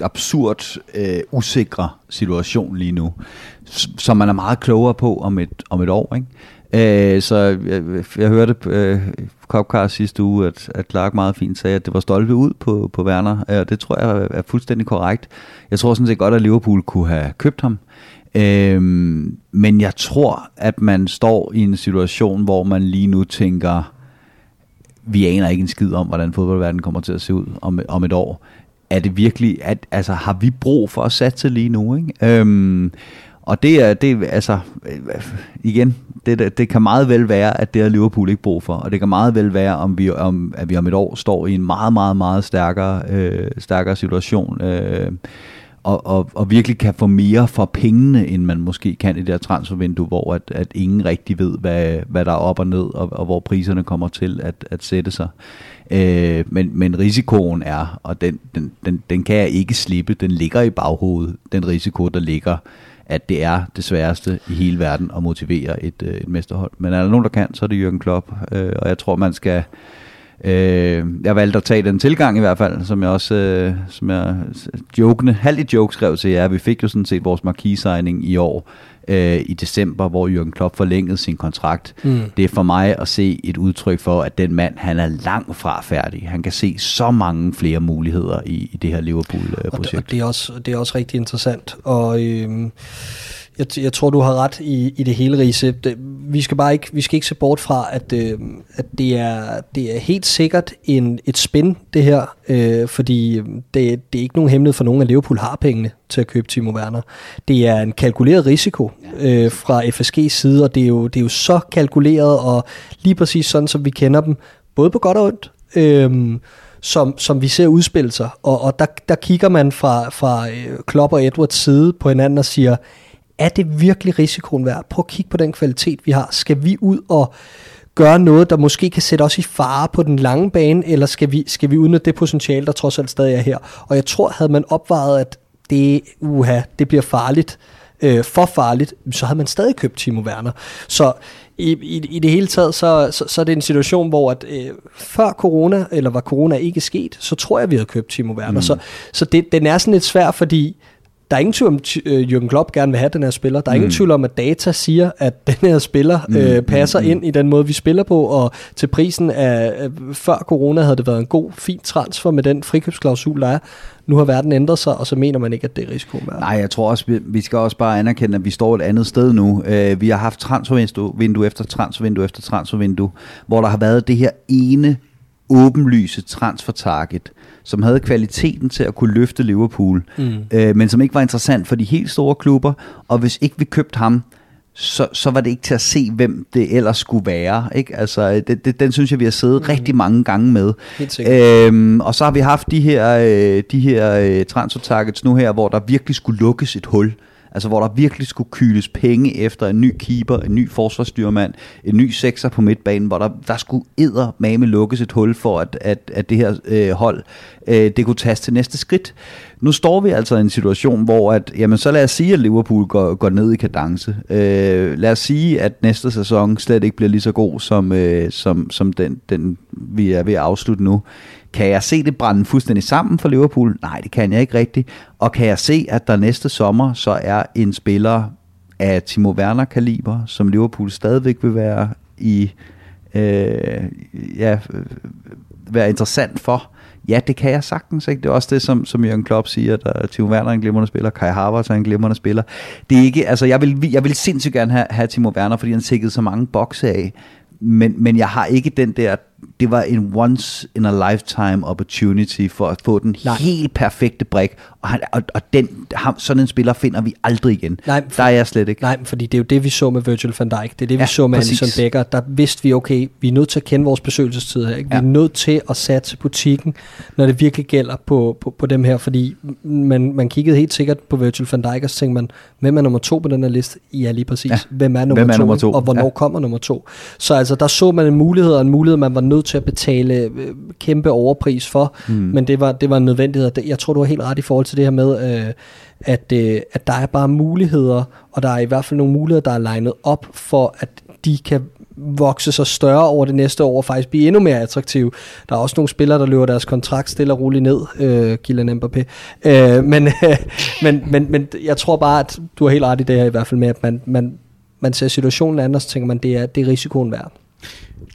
absurd, øh, usikre situation lige nu, som man er meget klogere på om et, om et år. Ikke? Øh, så jeg, jeg hørte øh, Kopkar sidste uge, at, at Clark meget fint sagde, at det var stolpe ud på, på Werner, og det tror jeg er fuldstændig korrekt. Jeg tror sådan set godt, at Liverpool kunne have købt ham, Øhm, men jeg tror, at man står i en situation, hvor man lige nu tænker, vi aner ikke en skid om, hvordan fodboldverdenen kommer til at se ud om, om et år. Er det virkelig, at, altså har vi brug for at satse lige nu? Ikke? Øhm, og det er, det, altså, øh, igen, det, det kan meget vel være, at det har Liverpool ikke brug for, og det kan meget vel være, om vi, om, at vi om et år står i en meget, meget, meget stærkere, øh, stærkere situation. Øh, og, og, og virkelig kan få mere for pengene, end man måske kan i det her transfervindue, hvor at, at ingen rigtig ved, hvad, hvad der er op og ned, og, og hvor priserne kommer til at, at sætte sig. Øh, men, men risikoen er, og den, den, den, den kan jeg ikke slippe, den ligger i baghovedet, den risiko, der ligger, at det er det sværeste i hele verden at motivere et, øh, et mesterhold. Men er der nogen, der kan, så er det Jürgen Klopp, øh, og jeg tror, man skal Øh, jeg valgte at tage den tilgang i hvert fald, som jeg også, øh, som jeg jokende, halvt i joke skrev til jer. Vi fik jo sådan set vores marquis-signing i år, øh, i december, hvor Jürgen Klopp forlængede sin kontrakt. Mm. Det er for mig at se et udtryk for, at den mand, han er langt fra færdig. Han kan se så mange flere muligheder i, i det her Liverpool-projekt. Og, og det, er også, det er også rigtig interessant. Og... Øh, Jeg, jeg tror, du har ret i, i det hele, Riese. Det, vi skal bare ikke, vi skal ikke se bort fra, at, øh, at det, er, det er helt sikkert en, et spin, det her, øh, fordi det, det er ikke nogen hemmelighed for nogen, at Liverpool har pengene til at købe Timo Werner. Det er en kalkuleret risiko øh, fra FSG's side, og det er, jo, det er jo så kalkuleret, og lige præcis sådan, som vi kender dem, både på godt og ondt. Øh, som, som vi ser udspille sig. Og, og der, der kigger man fra, fra øh, Klopp og Edwards side på hinanden og siger, er det virkelig risikoen værd? Prøv at kigge på den kvalitet, vi har. Skal vi ud og gøre noget, der måske kan sætte os i fare på den lange bane, eller skal vi, skal vi udnytte det potentiale, der trods alt stadig er her? Og jeg tror, havde man opvejet, at det, uha, det bliver farligt, øh, for farligt, så havde man stadig købt Timo Werner. Så i, i, i det hele taget, så, så, så er det en situation, hvor at, øh, før corona, eller var corona ikke sket, så tror jeg, vi havde købt Timo Werner. Mm. Så, så det, den er sådan lidt svær, fordi der er ingen tvivl om, at øh, Jürgen Klopp gerne vil have den her spiller. Der er mm. ingen tvivl om, at data siger, at den her spiller mm. øh, passer mm. ind i den måde, vi spiller på, og til prisen af, før corona havde det været en god, fin transfer med den frikøbsklausul, der er. Nu har verden ændret sig, og så mener man ikke, at det er risiko værd. Nej, jeg tror også, vi skal også bare anerkende, at vi står et andet sted nu. Uh, vi har haft transfervindue efter transfervindue efter transfervindue, hvor der har været det her ene åbenlyse transfer-target, som havde kvaliteten til at kunne løfte Liverpool, mm. øh, men som ikke var interessant for de helt store klubber, og hvis ikke vi købte ham, så, så var det ikke til at se, hvem det ellers skulle være. Ikke? Altså, det, det, den synes jeg, vi har siddet mm. rigtig mange gange med. Øhm, og så har vi haft de her, øh, de her øh, transfer targets nu her, hvor der virkelig skulle lukkes et hul. Altså hvor der virkelig skulle kyles penge efter en ny keeper, en ny forsvarsstyrmand, en ny sekser på midtbanen, hvor der, der skulle æder mame lukkes et hul for, at, at, at det her øh, hold øh, det kunne tages til næste skridt. Nu står vi altså i en situation, hvor at, jamen så lad os sige, at Liverpool går, går ned i kadence. Øh, lad os sige, at næste sæson slet ikke bliver lige så god, som, øh, som, som den, den, vi er ved at afslutte nu. Kan jeg se det brænde fuldstændig sammen for Liverpool? Nej, det kan jeg ikke rigtigt. Og kan jeg se, at der næste sommer så er en spiller af Timo Werner-kaliber, som Liverpool stadigvæk vil være i øh, ja, øh, være interessant for? Ja, det kan jeg sagtens. Ikke? Det er også det, som, som Jørgen Klopp siger, at Timo Werner er en glimrende spiller, Kai Havertz er en glimrende spiller. Det er ikke, altså jeg vil, jeg vil sindssygt gerne have, have Timo Werner, fordi han tækkede så mange bokse af, men, men jeg har ikke den der det var en once in a lifetime opportunity for at få den Nej. helt perfekte brik, og, han, og, og den, ham, sådan en spiller finder vi aldrig igen. Nej, for, der er jeg slet ikke. Nej, fordi det er jo det, vi så med Virgil van Dijk. Det er det, vi ja, så med præcis. Becker. Der vidste vi, okay, vi er nødt til at kende vores besøgelsestid her. Ikke? Vi ja. er nødt til at satse butikken, når det virkelig gælder på, på, på dem her, fordi man, man kiggede helt sikkert på Virgil van Dijk, og så tænkte man, hvem er nummer to på den her liste? Ja, lige præcis. Ja. Hvem er nummer, hvem er to, nummer to? Og hvornår ja. kommer nummer to? Så altså, der så man en mulighed, og en mulighed, man var nødt til at betale øh, kæmpe overpris for, mm. men det var, det var en nødvendighed. Jeg tror, du har helt ret i forhold til det her med, øh, at, øh, at der er bare muligheder, og der er i hvert fald nogle muligheder, der er legnet op for, at de kan vokse sig større over det næste år og faktisk blive endnu mere attraktive. Der er også nogle spillere, der løber deres kontrakt stille og roligt ned, øh, Kylian Mbappé. Øh, men, øh, men, men, men jeg tror bare, at du har helt ret i det her i hvert fald med, at man, man, man ser situationen anders, og tænker man, det er, det er risikoen værd.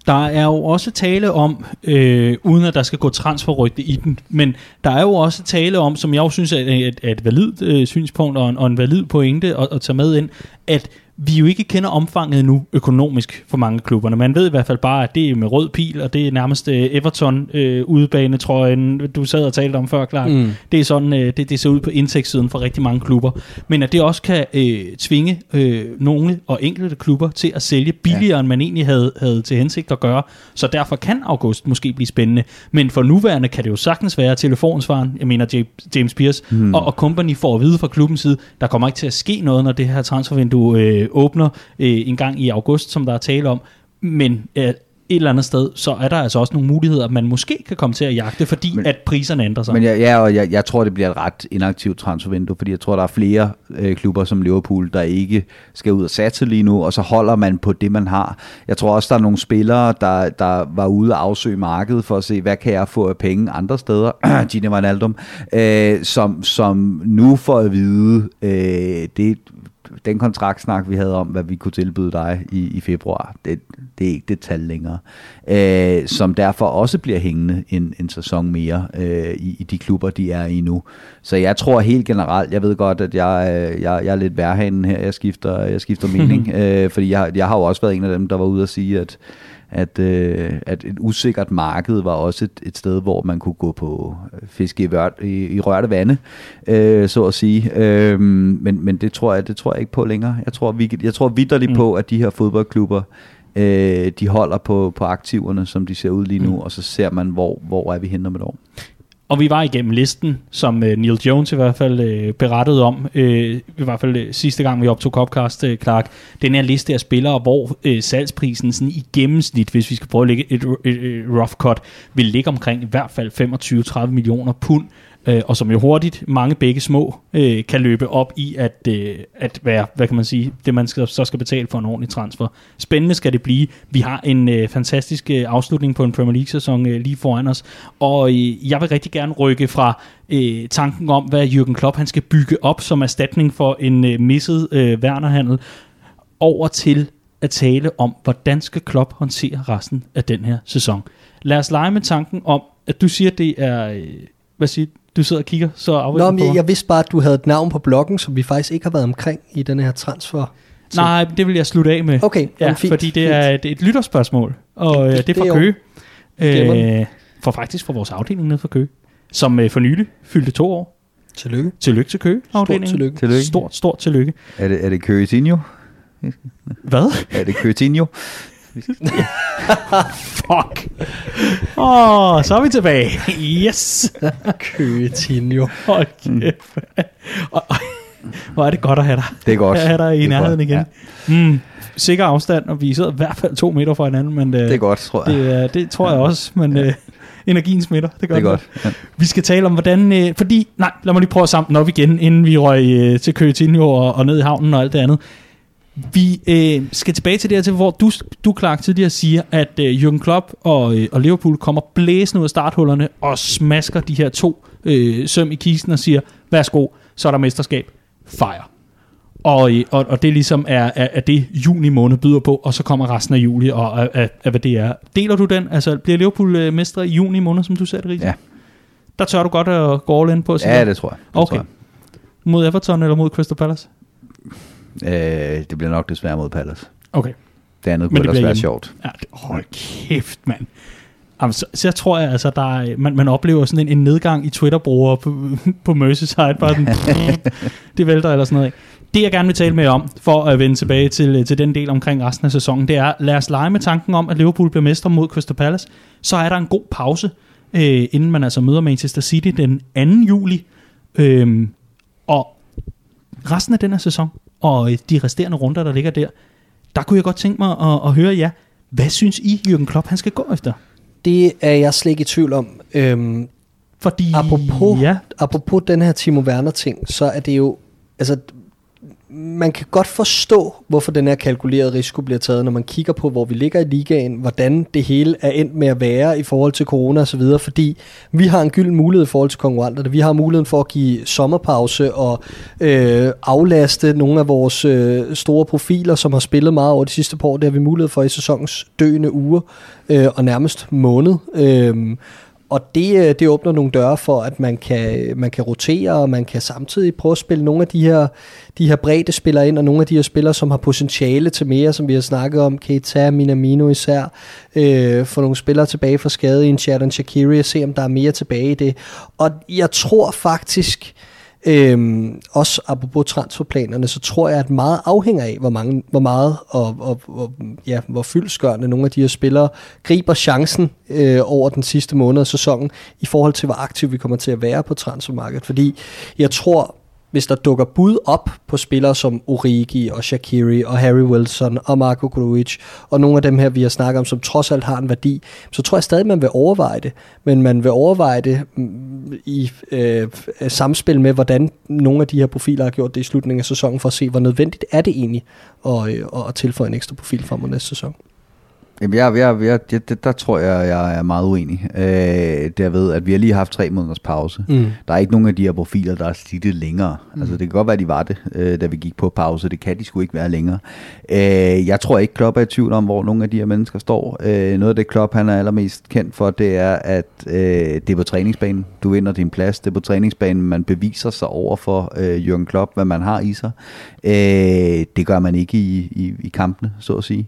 Der er jo også tale om, øh, uden at der skal gå transferrygte i den, men der er jo også tale om, som jeg jo synes er et, et validt øh, synspunkt og en, og en valid pointe at, at tage med ind, at vi jo ikke kender omfanget nu økonomisk for mange klubberne. Man ved i hvert fald bare, at det er med rød pil, og det er nærmest uh, Everton uh, udebane, tror jeg, du sad og talte om før, klart. Mm. Det er sådan, uh, det, det ser ud på indtægtssiden for rigtig mange klubber. Men at det også kan uh, tvinge uh, nogle og enkelte klubber til at sælge billigere, ja. end man egentlig havde, havde til hensigt at gøre. Så derfor kan august måske blive spændende. Men for nuværende kan det jo sagtens være telefonsvaren, jeg mener James Pierce, mm. og, og company får at vide fra klubbens side, der kommer ikke til at ske noget, når det her transfervindue øh, åbner øh, en gang i august, som der er tale om. Men øh, et eller andet sted, så er der altså også nogle muligheder, man måske kan komme til at jagte, fordi men, at priserne ændrer sig. Men ja, ja og jeg, jeg tror, det bliver et ret inaktivt transfervindue, fordi jeg tror, der er flere øh, klubber som Liverpool, der ikke skal ud og satse lige nu, og så holder man på det, man har. Jeg tror også, der er nogle spillere, der, der var ude og afsøge markedet for at se, hvad kan jeg få af penge andre steder, Gini Wijnaldum, øh, som, som nu får at vide, øh, det den kontraktsnak, vi havde om, hvad vi kunne tilbyde dig i, i februar, det, Det er ikke det tal længere. Øh, som derfor også bliver hængende en, en sæson mere øh, i, i de klubber, de er i nu. Så jeg tror helt generelt, jeg ved godt, at jeg, øh, jeg, jeg er lidt værhanen her, jeg skifter, jeg skifter mening, øh, fordi jeg, jeg har jo også været en af dem, der var ude og sige, at at, øh, at et usikkert marked var også et, et sted, hvor man kunne gå på øh, fiske i, vørt, i, i rørte vande, øh, så at sige. Øh, men, men det tror jeg det tror jeg ikke på længere. Jeg tror, vi, jeg tror vidderligt mm. på, at de her fodboldklubber, øh, de holder på, på aktiverne, som de ser ud lige nu, mm. og så ser man, hvor, hvor er vi henne om et år. Og vi var igennem listen, som øh, Neil Jones i hvert fald øh, berettede om, øh, i hvert fald øh, sidste gang vi optog Copcast, øh, Clark, den her liste af spillere, hvor øh, salgsprisen sådan i gennemsnit, hvis vi skal prøve at lægge et, et, et rough cut, vil ligge omkring i hvert fald 25-30 millioner pund øh, og som jo hurtigt, mange begge små, øh, kan løbe op i at, øh, at være, hvad kan man sige, det man skal, så skal betale for en ordentlig transfer. Spændende skal det blive. Vi har en øh, fantastisk øh, afslutning på en Premier League-sæson øh, lige foran os, og øh, jeg vil rigtig gerne rykke fra øh, tanken om, hvad Jürgen Klopp han skal bygge op som erstatning for en øh, misset øh, Wernerhandel, over til at tale om, hvordan skal Klopp håndtere resten af den her sæson. Lad os lege med tanken om, at du siger, det er... Øh, hvad siger du sidder og kigger så Nå, men jeg, jeg vidste bare, at du havde et navn på bloggen, som vi faktisk ikke har været omkring i den her transfer. Nej, det vil jeg slutte af med. Okay, ja, fint, fordi det er, det er et lytterspørgsmål, og det, det er fra Køge. Øh, for faktisk fra vores afdeling nede fra Køge, som øh, for nylig fyldte to år. Tillykke. Tillykke til Køge afdelingen. Stort tillykke. tillykke. Stort, stort tillykke. Er det, er det Køge Hvad? Er det Køge Fuck. Åh, oh, så er vi tilbage. Yes. Køgetinho. Hold kæft. Hvor er det godt at have dig. Det er godt. At have dig i nærheden igen. Ja. Mm, sikker afstand, og vi sidder i hvert fald to meter fra hinanden. Men, uh, det er godt, tror jeg. Det, det tror jeg også, men uh, energien smitter. Det, gør det er godt. Ja. Vi skal tale om, hvordan... Uh, fordi, nej, lad mig lige prøve at samle op igen, inden vi røg uh, til Køgetinho og, og ned i havnen og alt det andet. Vi øh, skal tilbage til det her til, hvor du, du Clark, tidligere siger, at øh, Jürgen Klopp og, øh, og Liverpool kommer blæsende ud af starthullerne og smasker de her to øh, søm i kisten og siger, værsgo, så er der mesterskab. Fire. Og, øh, og, og det ligesom er, er, er det juni måned byder på, og så kommer resten af juli, og af hvad det er. Deler du den? Altså, bliver Liverpool øh, mestre i juni måned, som du sagde det, Riese? Ja. Der tør du godt at gå all in på? Ja, det tror jeg. Det okay. Tror jeg. Mod Everton eller mod Crystal Palace? Øh, det bliver nok desværre mod Palace. Okay. Det andet kunne også være sjovt. Ja, det, hold kæft, mand. Jamen, så, så tror jeg, altså, der er, man, man oplever sådan en, en nedgang i Twitter-brugere på, på Merseyside. Bare sådan, det vælter eller sådan noget. Det jeg gerne vil tale med om, for at vende tilbage til, til den del omkring resten af sæsonen, det er, lad os lege med tanken om, at Liverpool bliver mestre mod Crystal Palace. Så er der en god pause, øh, inden man altså møder Manchester City den 2. juli. Øh, og resten af den her sæson, og de resterende runder, der ligger der, der kunne jeg godt tænke mig at, at høre jer. Hvad synes I, Jürgen Klopp, han skal gå efter? Det er jeg slet ikke i tvivl om. Øhm, Fordi, apropos, ja. apropos den her Timo Werner ting, så er det jo, altså man kan godt forstå, hvorfor den her kalkulerede risiko bliver taget, når man kigger på, hvor vi ligger i ligaen, hvordan det hele er endt med at være i forhold til corona osv., fordi vi har en gylden mulighed i forhold til konkurrenterne. Vi har muligheden for at give sommerpause og øh, aflaste nogle af vores øh, store profiler, som har spillet meget over de sidste par år. Det har vi mulighed for i sæsonens døende uger øh, og nærmest måned. Øh, og det, øh, det åbner nogle døre for, at man kan, øh, man kan rotere, og man kan samtidig prøve at spille nogle af de her, de her brede spillere ind, og nogle af de her spillere, som har potentiale til mere, som vi har snakket om, Keita, Minamino især, øh, få nogle spillere tilbage fra skade i en Shadon Shakiri, og se om der er mere tilbage i det. Og jeg tror faktisk, Øhm, også apropos transferplanerne, så tror jeg, at meget afhænger af, hvor, mange, hvor meget og, og, og ja, hvor fyldskørende nogle af de her spillere griber chancen øh, over den sidste måned af sæsonen, i forhold til, hvor aktiv vi kommer til at være på transfermarkedet. Fordi jeg tror, hvis der dukker bud op på spillere som Origi og Shakiri og Harry Wilson og Marco Grujic og nogle af dem her, vi har snakket om, som trods alt har en værdi, så tror jeg stadig, man vil overveje det. Men man vil overveje det mm, i øh, samspil med, hvordan nogle af de her profiler har gjort det i slutningen af sæsonen, for at se, hvor nødvendigt er det egentlig at, øh, at tilføje en ekstra profil frem mod næste sæson. Jamen, jeg, jeg, jeg, jeg, det, der tror jeg, jeg er meget uenig. Øh, derved, at vi har lige haft tre måneders pause. Mm. Der er ikke nogen af de her profiler, der er slidtet længere. Mm. Altså, det kan godt være, de var det, øh, da vi gik på pause. Det kan de sgu ikke være længere. Øh, jeg tror ikke, Klopp er i tvivl om, hvor nogle af de her mennesker står. Øh, noget af det, Klopp han er allermest kendt for, det er, at øh, det er på træningsbanen. Du vinder din plads. Det er på træningsbanen, man beviser sig over for øh, Jürgen Klopp, hvad man har i sig. Øh, det gør man ikke i, i, i kampene, så at sige.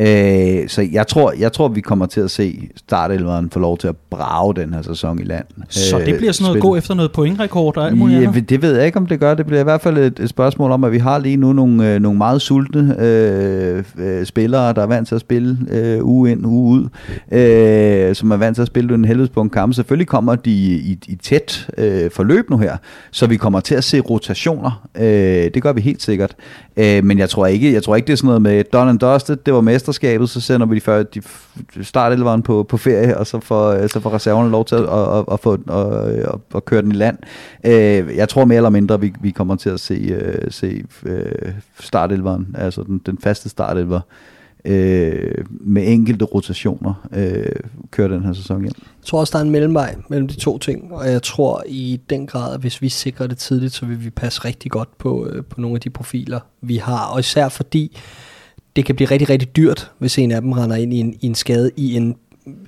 Øh, så jeg tror, jeg tror, vi kommer til at se startelveren få lov til at brage den her sæson i land. Så Øh, det bliver sådan noget spil. gå efter noget pointrekord og alt muligt Ja, det ved jeg ikke, om det gør. Det bliver i hvert fald et, et spørgsmål om, at vi har lige nu nogle, øh, nogle meget sultne øh, øh, spillere, der er vant til at spille øh, uge ind, uge ud, øh, som er vant til at spille en helvedes på en kamp. Selvfølgelig kommer de i, i tæt øh, forløb nu her, så vi kommer til at se rotationer. Øh, det gør vi helt sikkert. Øh, men jeg tror ikke, jeg tror ikke det er sådan noget med done and dusted, det var mesterskabet, så sender vi de, før, de startelveren på, på ferie, og så får, øh, så får reserverne lov til at, at, at, at, få, øh, at, at, at køre den i land. Øh, jeg tror mere eller mindre, vi, vi kommer til at se, uh, se øh, startelveren, altså den, den faste startelver, øh, med enkelte rotationer, øh, køre den her sæson hjem. Jeg tror også, der er en mellemvej mellem de to ting, og jeg tror i den grad, at hvis vi sikrer det tidligt, så vil vi passe rigtig godt på, øh, på nogle af de profiler, vi har. Og især fordi det kan blive rigtig, rigtig dyrt, hvis en af dem render ind i en, i en skade i en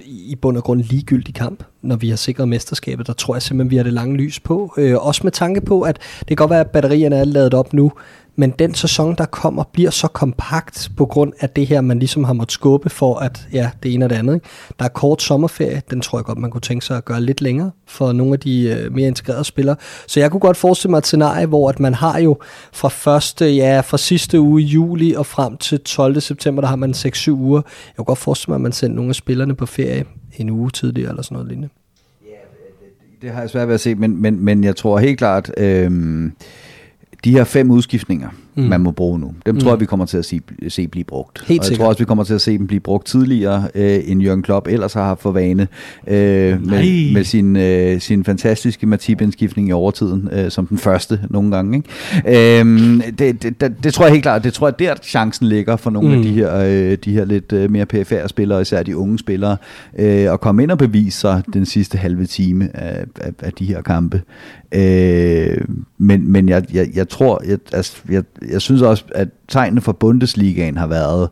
i bund og grund ligegyldig kamp, når vi har sikret mesterskabet. Der tror jeg simpelthen, vi har det lange lys på. Øh, også med tanke på, at det kan godt være, at batterierne er lavet op nu, men den sæson, der kommer, bliver så kompakt på grund af det her, man ligesom har måttet skubbe for, at ja, det ene og det andet. Ikke? Der er kort sommerferie, den tror jeg godt, man kunne tænke sig at gøre lidt længere for nogle af de øh, mere integrerede spillere. Så jeg kunne godt forestille mig et scenarie, hvor at man har jo fra første, ja, fra sidste uge i juli og frem til 12. september, der har man 6-7 uger. Jeg kunne godt forestille mig, at man sender nogle af spillerne på ferie en uge tidligere eller sådan noget lignende. Det har jeg svært ved at se, men, men, men jeg tror helt klart, Øh de her fem udskiftninger, mm. man må bruge nu, dem mm. tror jeg, vi kommer til at se, se blive brugt. Helt og jeg tror også, vi kommer til at se dem blive brugt tidligere, øh, end Jørgen Klopp ellers har haft for vane, øh, Nej. med, med sin, øh, sin fantastiske Matip-indskiftning i overtiden, øh, som den første nogle gange. Ikke? Øhm, det, det, det, det tror jeg helt klart, det tror jeg, der chancen ligger for nogle mm. af de her, øh, de her lidt øh, mere PFR spillere, især de unge spillere, øh, at komme ind og bevise sig den sidste halve time af, af, af de her kampe. Øh, men men jeg, jeg, jeg tror, jeg, altså, jeg, jeg synes også, at tegnene for Bundesligaen har været,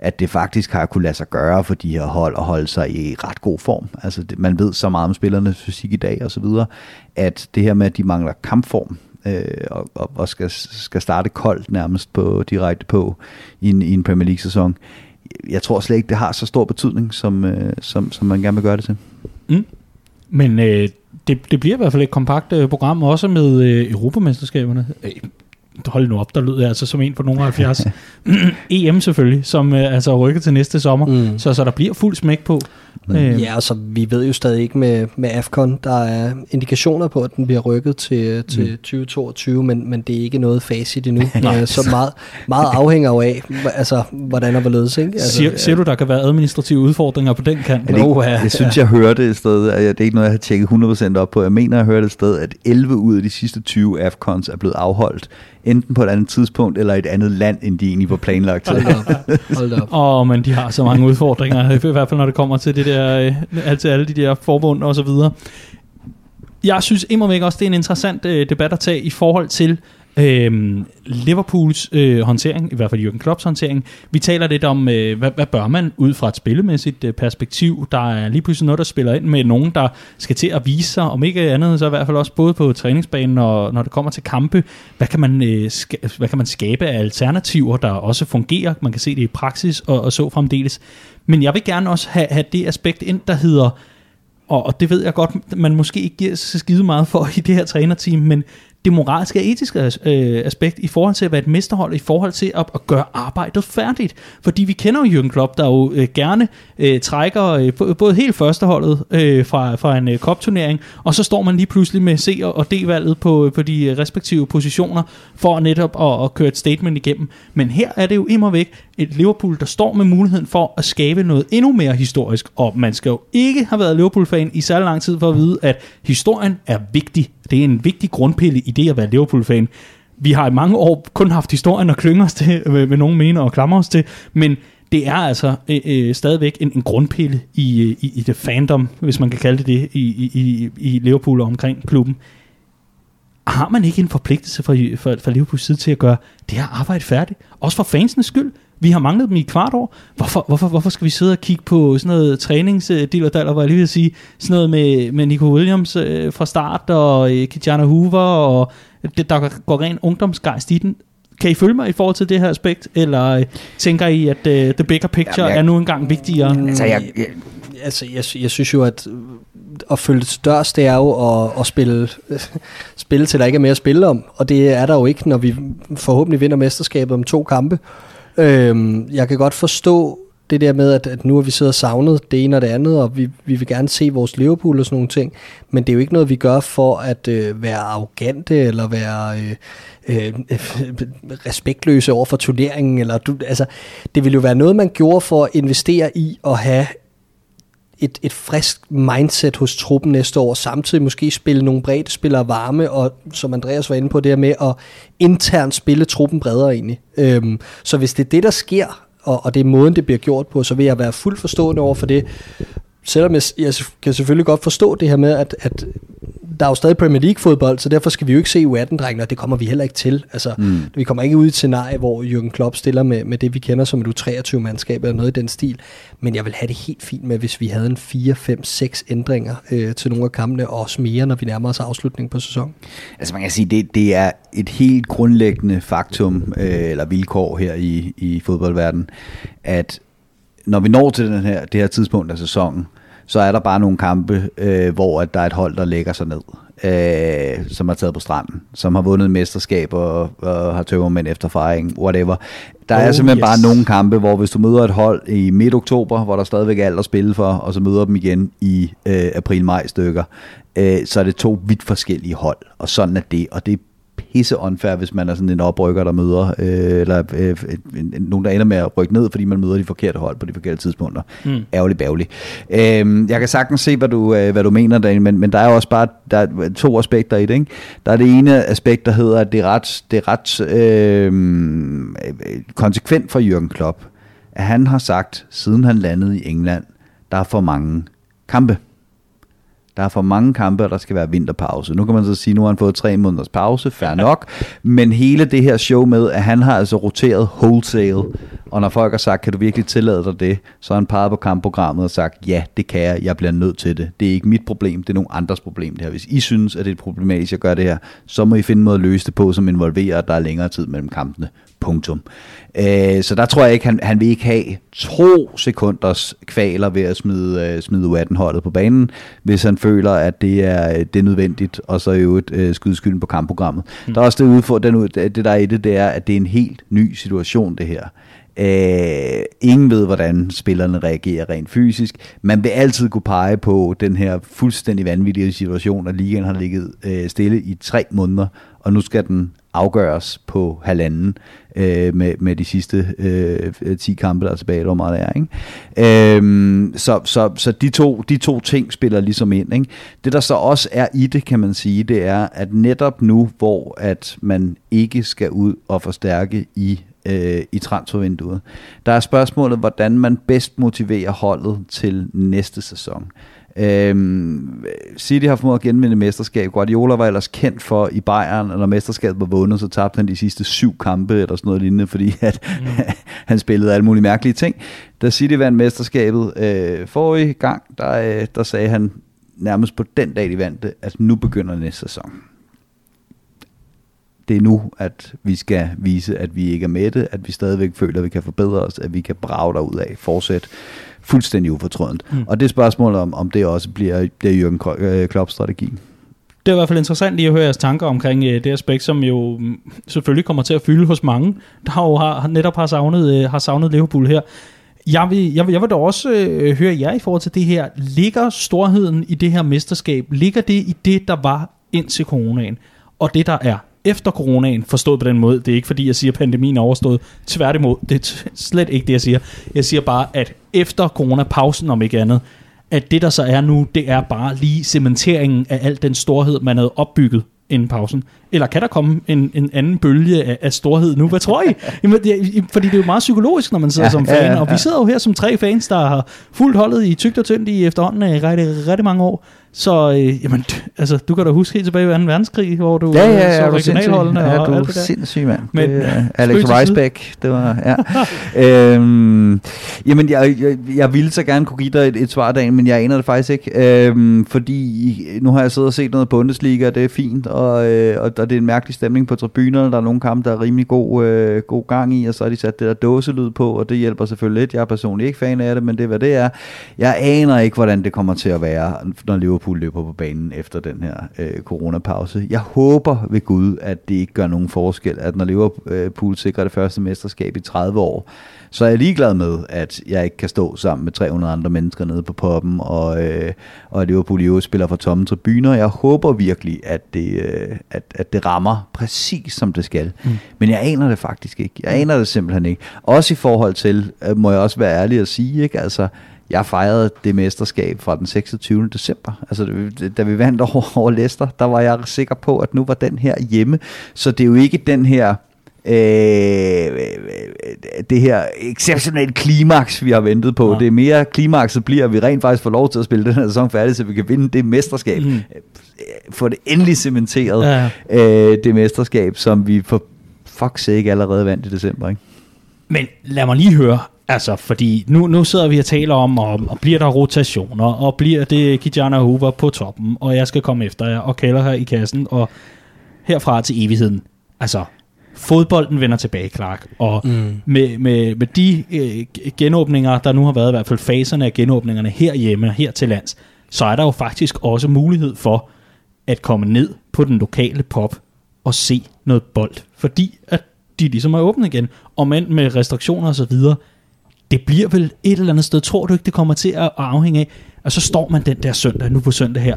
at det faktisk har kunne lade sig gøre for de her hold at holde sig i ret god form. Altså det, man ved så meget om spillernes fysik i dag og så videre, at det her med, at de mangler kampform, øh, og, og, og skal, skal starte koldt nærmest på direkte på i en, i en Premier League sæson. Jeg tror slet ikke, det har så stor betydning, som, øh, som, som man gerne vil gøre det til. Mm. Men øh, det, det bliver i hvert fald et kompakt øh, program, også med øh, Europamesterskaberne. Øh, hold nu op, der lyder jeg altså som en på nogle 70. EM selvfølgelig, som øh, altså er rykket til næste sommer, Mm. mm. så, så der bliver fuld smæk på. Øh, Ja, altså vi ved jo stadig ikke med, med AFCON, der er indikationer på, at den bliver rykket til, til mm. 2022, men, men det er ikke noget facit endnu. Nej. Øh, så meget, meget afhænger jo af, altså, hvordan og hvorledes. Ikke? Altså, Siger, siger du, der kan være administrative udfordringer på den kant? Det, ja, jeg synes, jeg hørte et sted, at jeg- det er ikke noget, jeg har tjekket 100% op på. Jeg mener, jeg hørte et sted, at 11 ud af de sidste 20 AFCONs er blevet afholdt, enten på et andet tidspunkt, eller i et andet land, end de egentlig var planlagt til. Hold op. Hold op. Åh, oh, men de har så mange udfordringer, i hvert fald når det kommer til det der, altså alle de der forbund og så videre. Jeg synes imod også, det er en interessant øh, debat at tage i forhold til øh, Liverpools øh, håndtering, i hvert fald Jürgen Klopps håndtering. Vi taler lidt om, øh, hvad, hvad bør man ud fra et spillemæssigt øh, perspektiv. Der er lige pludselig noget, der spiller ind med nogen, der skal til at vise sig, om ikke andet, så i hvert fald også både på træningsbanen og når det kommer til kampe. Hvad kan man, øh, ska- hvad kan man skabe af alternativer, der også fungerer? Man kan se det i praksis og, og så fremdeles. Men jeg vil gerne også have, have det aspekt ind, der hedder og, og det ved jeg godt, man måske ikke giver så skide meget for i det her trænerteam, men det moralske og etiske øh, aspekt i forhold til at være et mesterhold, i forhold til at, at gøre arbejdet færdigt. Fordi vi kender jo Jürgen Klopp, der jo øh, gerne øh, trækker øh, både helt førsteholdet øh, fra, fra en øh, kopturnering, og så står man lige pludselig med C- og D-valget på, øh, på de øh, respektive positioner, for netop at, at køre et statement igennem. Men her er det jo immer væk et Liverpool, der står med muligheden for at skabe noget endnu mere historisk, og man skal jo ikke have været Liverpool-fan i særlig lang tid for at vide, at historien er vigtig. Det er en vigtig grundpille i det at være Liverpool-fan. Vi har i mange år kun haft historien at klynge os til, med, med nogen mener og klamre os til, men det er altså øh, øh, stadigvæk en, en grundpille i, øh, i, i det fandom, hvis man kan kalde det det, i, i, i, i Liverpool og omkring klubben. Har man ikke en forpligtelse fra, fra, fra Liverpools side til at gøre det her arbejde færdigt? Også for fansenes skyld. Vi har manglet dem i et kvart år. Hvorfor, hvorfor, hvorfor skal vi sidde og kigge på sådan noget træningsdiller, hvor jeg lige vil sige, sådan noget med, med Nico Williams øh, fra start, og øh, Kijana Hoover, og det, der går ren ungdomsgejst i den. Kan I følge mig i forhold til det her aspekt, eller øh, tænker I, at uh, the bigger picture Jamen, jeg, er nu engang vigtigere? Mm, altså, jeg, jeg, altså, jeg, jeg synes jo, at at følge dørs, det er jo at, at spille, spille til, der ikke er mere at spille om. Og det er der jo ikke, når vi forhåbentlig vinder mesterskabet om to kampe. Øhm, jeg kan godt forstå det der med, at, at nu har vi siddet og savnet det ene og det andet, og vi, vi vil gerne se vores Liverpool og sådan nogle ting, men det er jo ikke noget, vi gør for at øh, være arrogante, eller være øh, øh, respektløse over for turneringen, eller du, altså, det ville jo være noget, man gjorde for at investere i at have et, et frisk mindset hos truppen næste år, samtidig måske spille nogle brede spillere varme, og som Andreas var inde på, det her med at internt spille truppen bredere egentlig. Øhm, så hvis det er det, der sker, og, og det er måden, det bliver gjort på, så vil jeg være fuldt forstående over for det. Selvom jeg, jeg kan selvfølgelig godt forstå det her med, at, at der er jo stadig Premier League fodbold, så derfor skal vi jo ikke se U18-drengene, og det kommer vi heller ikke til. Altså, mm. Vi kommer ikke ud i et scenarie, hvor Jürgen Klopp stiller med, med det, vi kender som et U23-mandskab eller noget i den stil. Men jeg vil have det helt fint med, hvis vi havde en 4, 5, 6 ændringer øh, til nogle af kampene, og også mere, når vi nærmer os afslutningen på sæsonen. Altså man kan sige, det, det er et helt grundlæggende faktum, øh, eller vilkår her i, i fodboldverdenen, at når vi når til den her, det her tidspunkt af sæsonen, så er der bare nogle kampe, øh, hvor at der er et hold, der lægger sig ned, øh, som har taget på stranden, som har vundet mesterskab og, og har tømmermænd efter fejring, whatever. Der oh, er simpelthen yes. bare nogle kampe, hvor hvis du møder et hold i midt oktober, hvor der stadigvæk er alt at spille for, og så møder dem igen i øh, april-maj stykker, øh, så er det to vidt forskellige hold, og sådan er det, og det pisse unfair, hvis man er sådan en oprykker, der møder, øh, eller øh, nogen, der ender med at rykke ned, fordi man møder de forkerte hold på de forkerte tidspunkter. Mm. Ærgerlig bævlig. Øh, jeg kan sagtens se, hvad du, øh, hvad du mener, Daniel, men, men der er også bare der er to aspekter i det. Ikke? Der er det ene aspekt, der hedder, at det er ret, det er ret øh, konsekvent for Jürgen Klopp, at han har sagt, siden han landede i England, der er for mange kampe. Der er for mange kampe, og der skal være vinterpause. Nu kan man så sige, at nu har han fået tre måneders pause, fair nok. Men hele det her show med, at han har altså roteret wholesale, og når folk har sagt, kan du virkelig tillade dig det, så har han peget på kampprogrammet og sagt, ja, det kan jeg, jeg bliver nødt til det. Det er ikke mit problem, det er nogen andres problem det her. Hvis I synes, at det er problematisk at gøre det her, så må I finde en måde at løse det på, som involverer, at der er længere tid mellem kampene. Punktum. Øh, så der tror jeg ikke, han, han vil ikke have to sekunders kvaler ved at smide, uh, smide U18-holdet på banen, hvis han føler, at det er, det er nødvendigt, og så i øvrigt skyde skylden på kampprogrammet. Mm. Der er også det, udfor, den, det der er i det, det er, at det er en helt ny situation, det her. Uh, ingen ved, hvordan spillerne reagerer rent fysisk. Man vil altid kunne pege på den her fuldstændig vanvittige situation, at ligaen har ligget uh, stille i tre måneder, og nu skal den afgøres på halvanden øh, med, med de sidste øh, 10 kampe, der er tilbage, hvor meget det er. Ikke? Øhm, så så, så de, to, de to ting spiller ligesom ind. Ikke? Det der så også er i det, kan man sige, det er, at netop nu, hvor at man ikke skal ud og forstærke i øh, i transfervinduet. Der er spørgsmålet, hvordan man bedst motiverer holdet til næste sæson. Øhm, City har formået at genvinde mesterskab. Guardiola var ellers kendt for i Bayern, når mesterskabet var vundet, så tabte han de sidste syv kampe eller sådan noget lignende, fordi at, mm. han spillede alle mulige mærkelige ting. Da City vandt mesterskabet øh, forrige gang, der, øh, der sagde han nærmest på den dag, de vandt det, at nu begynder næste sæson det er nu, at vi skal vise, at vi ikke er med det, at vi stadigvæk føler, at vi kan forbedre os, at vi kan brage derud af, fortsætte fuldstændig ufortrødent. Mm. Og det er spørgsmålet om, om det også bliver, bliver Jürgen øh, Klopps strategi. Det er i hvert fald interessant lige at høre jeres tanker omkring øh, det aspekt, som jo mm, selvfølgelig kommer til at fylde hos mange, der jo har, netop har savnet, øh, har savnet Liverpool her. Jeg vil, jeg vil, jeg vil da også øh, høre jer i forhold til det her. Ligger storheden i det her mesterskab, ligger det i det, der var indtil coronaen, og det, der er efter coronaen, forstået på den måde. Det er ikke fordi, jeg siger, at pandemien er overstået. Tværtimod, det er slet ikke det, jeg siger. Jeg siger bare, at efter coronapausen, om ikke andet, at det, der så er nu, det er bare lige cementeringen af al den storhed, man havde opbygget inden pausen. Eller kan der komme en, en anden bølge af, af storhed nu? Hvad tror I? Jamen, det, fordi det er jo meget psykologisk, når man sidder ja, som fan. Ja, ja. Og vi sidder jo her som tre fans, der har fuldt holdet i tygt og tyndt i efterhånden i rigtig, rigtig mange år. Så øh, jamen, altså, du kan da huske helt tilbage i 2. verdenskrig, hvor du ja, ja, ja, så regionalholdene ja, og du alt det der. sindssyg, mand. Men, det, uh, Alex Reisbeck, det var, ja. øhm, jamen, jeg, jeg, jeg ville så gerne kunne give dig et, et svar dagen, men jeg aner det faktisk ikke. Øhm, fordi nu har jeg siddet og set noget Bundesliga, og det er fint, og, øh, og, og det er en mærkelig stemning på tribunerne. Der er nogle kampe, der er rimelig god, øh, god gang i, og så har de sat det der dåselyd på, og det hjælper selvfølgelig lidt. Jeg er personligt ikke fan af det, men det er, hvad det er. Jeg aner ikke, hvordan det kommer til at være, når Liverpool Liverpool løber på banen efter den her øh, coronapause. Jeg håber ved Gud, at det ikke gør nogen forskel, at når Liverpool sikrer det første mesterskab i 30 år, så er jeg ligeglad med, at jeg ikke kan stå sammen med 300 andre mennesker nede på poppen, og, øh, og at Liverpool jo spiller for tomme tribuner. Jeg håber virkelig, at det, øh, at, at det rammer præcis som det skal. Mm. Men jeg aner det faktisk ikke. Jeg aner det simpelthen ikke. Også i forhold til, øh, må jeg også være ærlig at sige, ikke? Altså, jeg fejrede det mesterskab fra den 26. december. Altså, da vi vandt over, over Leicester, der var jeg sikker på, at nu var den her hjemme. Så det er jo ikke den her øh, det her exceptionelle klimaks, vi har ventet på. Ja. Det er mere klimakset bliver, at vi rent faktisk får lov til at spille den her sæson færdig, så vi kan vinde det mesterskab. Mm. Få det endelig cementeret, ja. øh, det mesterskab, som vi for fuck's sake allerede vandt i december. Ikke? Men lad mig lige høre, Altså, fordi nu, nu sidder vi og taler om, og, og bliver der rotationer, og bliver det Kijana Hoover på toppen, og jeg skal komme efter jer, og kalder her i kassen, og herfra til evigheden. Altså, fodbolden vender tilbage, Clark, og mm. med, med, med de øh, genåbninger, der nu har været, i hvert fald faserne af genåbningerne herhjemme, her til lands, så er der jo faktisk også mulighed for at komme ned på den lokale pop og se noget bold, fordi at de ligesom er åbne igen, og men med restriktioner og så videre, det bliver vel et eller andet sted, tror du ikke, det kommer til at afhænge af, og så står man den der søndag, nu på søndag her,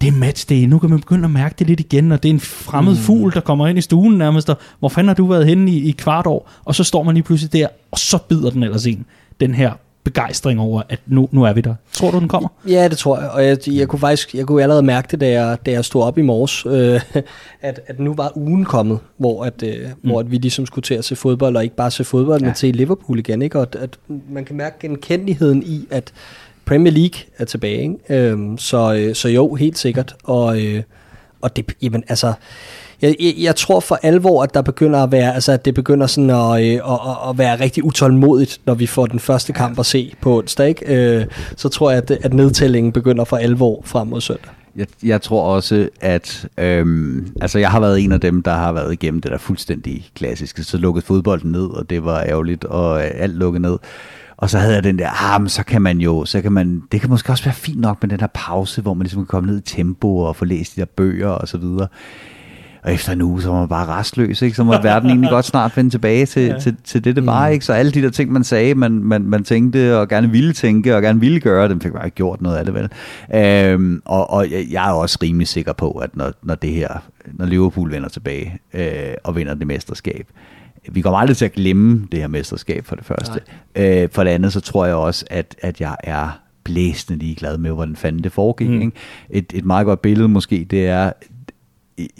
det er matchday, nu kan man begynde at mærke det lidt igen, og det er en fremmed mm. fugl, der kommer ind i stuen nærmest, og hvor fanden har du været henne i, i kvart år, og så står man lige pludselig der, og så bider den ellers en, den her begejstring over, at nu, nu er vi der. Tror du, den kommer? Ja, det tror jeg, og jeg, jeg kunne faktisk jeg kunne allerede mærke det, da jeg, da jeg stod op i morges, øh, at, at nu var ugen kommet, hvor, at, øh, mm. hvor at vi ligesom skulle til at se fodbold, og ikke bare se fodbold, ja. men til Liverpool igen, ikke? og at, at man kan mærke genkendeligheden i, at Premier League er tilbage, ikke? Øhm, så, øh, så jo, helt sikkert, og, øh, og det, jamen, altså, jeg, jeg, jeg tror for alvor, at der begynder at være, altså at det begynder sådan at, øh, at, at, at være rigtig utålmodigt, når vi får den første kamp at se på onsdag, ikke? Øh, så tror jeg, at, at nedtællingen begynder for alvor frem mod søndag. Jeg, jeg tror også, at øhm, altså jeg har været en af dem, der har været igennem det der fuldstændig klassiske. Så lukkede fodbolden ned, og det var ærgerligt, og øh, alt lukket ned. Og så havde jeg den der, ah, men så kan man jo, så kan man, det kan måske også være fint nok med den her pause, hvor man ligesom kan komme ned i tempo og få læst de der bøger og så videre. Og efter en uge, så var man bare restløs, ikke? så må verden egentlig godt snart finde tilbage til, ja. til, til det, det var. Mm. Ikke? Så alle de der ting, man sagde, man, man, man tænkte og gerne ville tænke og gerne ville gøre, dem fik man ikke gjort noget af det vel. Øhm, og, og jeg er også rimelig sikker på, at når, når det her, når Liverpool vender tilbage øh, og vinder det mesterskab, vi kommer aldrig til at glemme det her mesterskab for det første. Øh, for det andet, så tror jeg også, at, at jeg er blæsende ligeglad med, hvordan fanden det foregik. Mm. Ikke? Et, et meget godt billede måske, det er,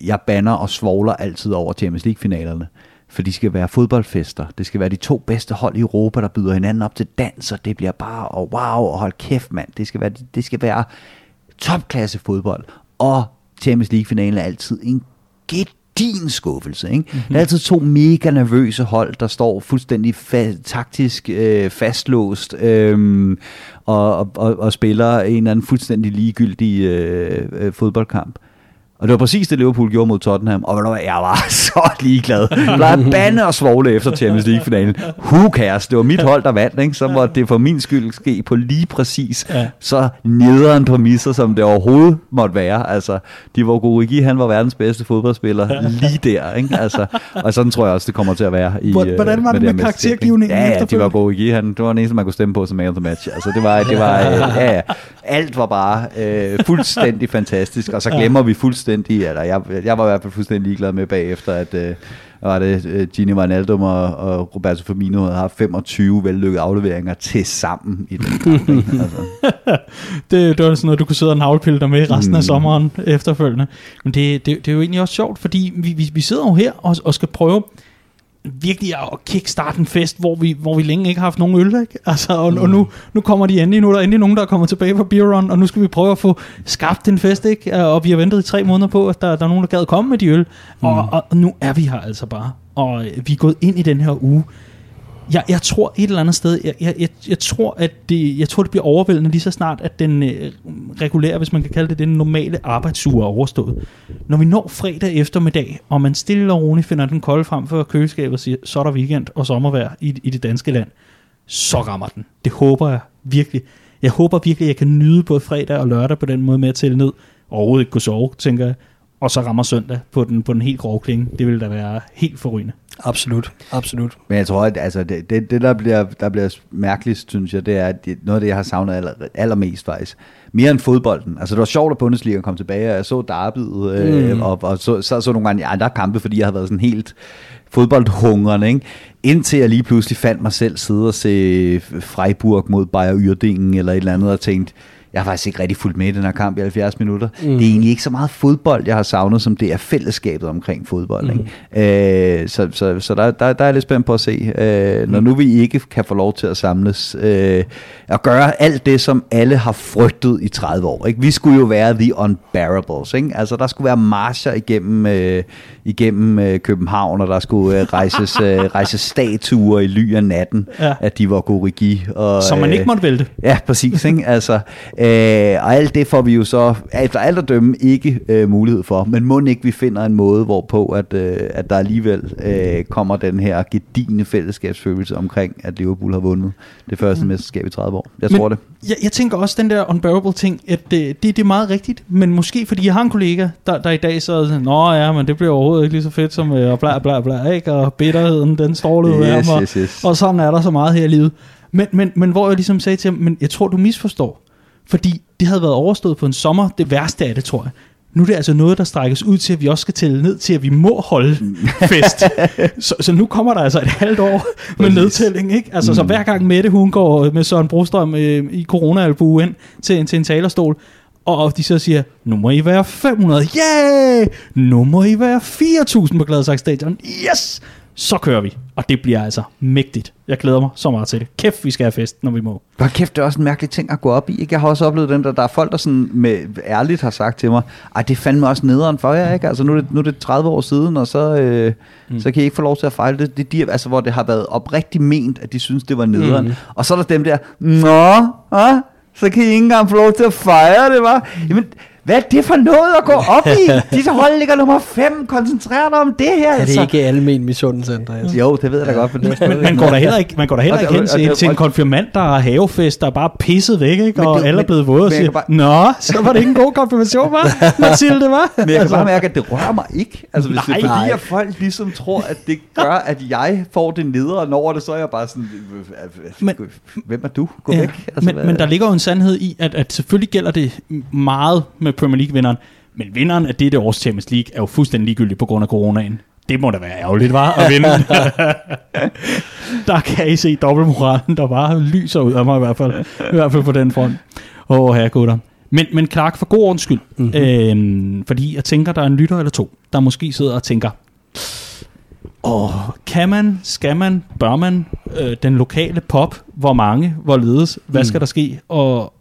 jeg banner og svogler altid over Champions League-finalerne. For de skal være fodboldfester. Det skal være de to bedste hold i Europa, der byder hinanden op til dans, og det bliver bare, og wow, og hold kæft mand. Det skal være, det skal være topklasse fodbold. Og Champions League-finalen er altid en din skuffelse. Ikke? Mm-hmm. Der er altid to mega nervøse hold, der står fuldstændig fa- taktisk øh, fastlåst øh, og, og, og spiller en eller anden fuldstændig ligegyldig øh, øh, fodboldkamp. Og det var præcis det, Liverpool gjorde mod Tottenham, og jeg var så ligeglad. Jeg plejede bande og svogle efter Champions League-finalen. Who cares? Det var mit hold, der vandt, ikke? så må det for min skyld ske på lige præcis så nederen præmisser, som det overhovedet måtte være. Altså, de var Origi, han var verdens bedste fodboldspiller lige der. Ikke? Altså, og sådan tror jeg også, det kommer til at være. I, Hvordan var det med, med karaktergivningen? Ja, ja, var Origi, han, det var den eneste, man kunne stemme på som man of the match. Altså, det var, det var, øh, ja, ja, alt var bare øh, fuldstændig fantastisk, og så glemmer vi fuldstændig fuldstændig, eller jeg, jeg var i hvert fald fuldstændig ligeglad med bagefter, at, øh, var det, øh, Gini Wijnaldum og, og Roberto Firmino havde haft 25 vellykkede afleveringer til sammen i den kamp. altså. det, det var sådan noget, du kunne sidde og navlepille dig med resten mm. af Mm. sommeren efterfølgende. Men det, det, det er jo egentlig også sjovt, fordi vi, vi, vi sidder jo her og, og skal prøve virkelig at kickstarte en fest, hvor vi, hvor vi længe ikke har haft nogen øl, ikke? Altså, og, mm. og nu, nu kommer de endelig, nu er der endelig nogen, der er kommet tilbage fra Beer Run, og nu skal vi prøve at få skabt en fest, ikke? Og vi har ventet i tre måneder på, at der, der er nogen, der gad komme med de øl, mm. og, og, og nu er vi her altså bare, og øh, vi er gået ind i den her uge, jeg, jeg tror et eller andet sted, jeg, jeg, jeg, jeg, tror, at det, jeg tror, det bliver overvældende lige så snart, at den øh, regulære, hvis man kan kalde det, den normale arbejdsuge er overstået. Når vi når fredag eftermiddag, og man stille og roligt finder den kolde frem for køleskabet og siger, så er der weekend og sommervejr i, i det danske land, så rammer den. Det håber jeg virkelig. Jeg håber virkelig, at jeg kan nyde både fredag og lørdag på den måde med at tælle ned, og overhovedet ikke kunne sove, tænker jeg, og så rammer søndag på den, på den helt grove klinge. Det vil da være helt forrygende. Absolut, absolut. Men jeg tror, at altså, det, det, det der, bliver, der bliver mærkeligt, synes jeg, det er at det, noget af det, jeg har savnet aller, allermest faktisk. Mere end fodbolden. Altså, det var sjovt, at Bundesliga kom tilbage, og jeg så Derby'et, øh, Mm. og, og så, så, så nogle gange andre kampe, fordi jeg havde været sådan helt fodboldhungrende, ikke? Indtil jeg lige pludselig fandt mig selv sidde og se Freiburg mod Bayer Uerdingen eller et eller andet, og tænkte, jeg har faktisk ikke rigtig fulgt med i den her kamp i 70 minutter. Mm. Det er egentlig ikke så meget fodbold, jeg har savnet, som det er fællesskabet omkring fodbold. Mm. Ikke? Øh, så så, så der, der, der er jeg lidt spændt på at se, øh, når nu vi ikke kan få lov til at samles øh, og gøre alt det, som alle har frygtet i 30 år. Ikke? Vi skulle jo være the unbearables. Ikke? Altså, der skulle være marcher igennem, øh, igennem øh, København, og der skulle øh, rejses, øh, rejses statuer i ly af natten, Ja. at de var Gorigi. Og, Så man øh, ikke måtte vælte. Ja, præcis. Ikke? Altså, øh, og alt det får vi jo så efter alt at dømme ikke øh, mulighed for. Men må ikke vi finder en måde, hvorpå at, øh, at der alligevel øh, kommer den her gedigende fællesskabsfølelse omkring, at Liverpool har vundet det første mm. mesterskab i 30 år. Jeg tror det. Jeg, jeg tænker også, den der unbearable ting, at det, det, det er meget rigtigt, men måske fordi jeg har en kollega, der, der i dag så sådan, Nå ja, men det bliver overhovedet ikke lige så fedt som øh, og bla bla bla, ikke? Og bitterheden, den ud af Yes, mig, yes, yes. og sådan er der så meget her i livet. Men, men, men hvor jeg ligesom sagde til ham, men jeg tror, du misforstår. Fordi det havde været overstået på en sommer, det værste af det, tror jeg. Nu er det altså noget, der strækkes ud til, at vi også skal tælle ned til, at vi må holde fest. så, så nu kommer der altså et halvt år med nedtælling, ikke? Altså, mm. så hver gang Mette, hun går med Søren Brostrøm øh, i corona ind til, til en talerstol, og de så siger, nu må I være 500, yeah! Nu må I være 4.000 på Gladsaxe Stadion, yes! Så kører vi, og det bliver altså mægtigt. Jeg glæder mig så meget til det. Kæft, vi skal have fest, når vi må. Hvor kæft, det er også en mærkelig ting at gå op i. Ikke? Jeg har også oplevet den der, der er folk, der sådan med, ærligt har sagt til mig, at det fandme også nederen for jer, ikke? Altså nu er det, nu er det 30 år siden, og så, øh, mm. så kan I ikke få lov til at fejle det. Det er de, altså, hvor det har været oprigtigt ment, at de synes, det var nederen. Mm. Og så er der dem der, nå, ah, så kan I ikke engang få lov til at fejre det, var. Jamen, hvad er det for noget at gå op i? Dit hold ligger nummer 5, koncentrer dig om det her. Er det altså. ikke almen misundelse, Andreas? Jo, det ved jeg da godt, men det er Men stadigvæk man går der heller ikke, man går der heller ikke det- hen til, det- til en konfirmand, der har havefest, der er bare pisset væk, ikke? Og det- alle er blevet våde og siger, kan Nå, så var det ikke en god konfirmation, var? Mathilde, var? Men jeg kan bare mærke, at det rører mig ikke. Altså, hvis det er Nej. fordi, at folk ligesom tror, at det gør, at jeg får det nederen over det, så er jeg bare sådan, Men- hvem er du? Gå Ja, væk. Altså, men, hvad- men der ligger jo en sandhed i, at, at selvfølgelig gælder det meget med Premier League-vinderen, men vinderen af dette års Champions League er jo fuldstændig ligegyldig på grund af coronaen. Det må da være ærgerligt, var at vinde. der kan I se dobbeltmoralen, der bare lyser ud af mig i hvert fald. I hvert fald på den front. Åh, oh, herre gutter. Men, men Clark, for god ordens skyld, Mhm. mm-hmm. øhm, fordi jeg tænker, der er en lytter eller to, der måske sidder og tænker, Åh, kan man, skal man, bør man, øh, den lokale pop, hvor mange, hvorledes, hvad skal Mm. der ske? Og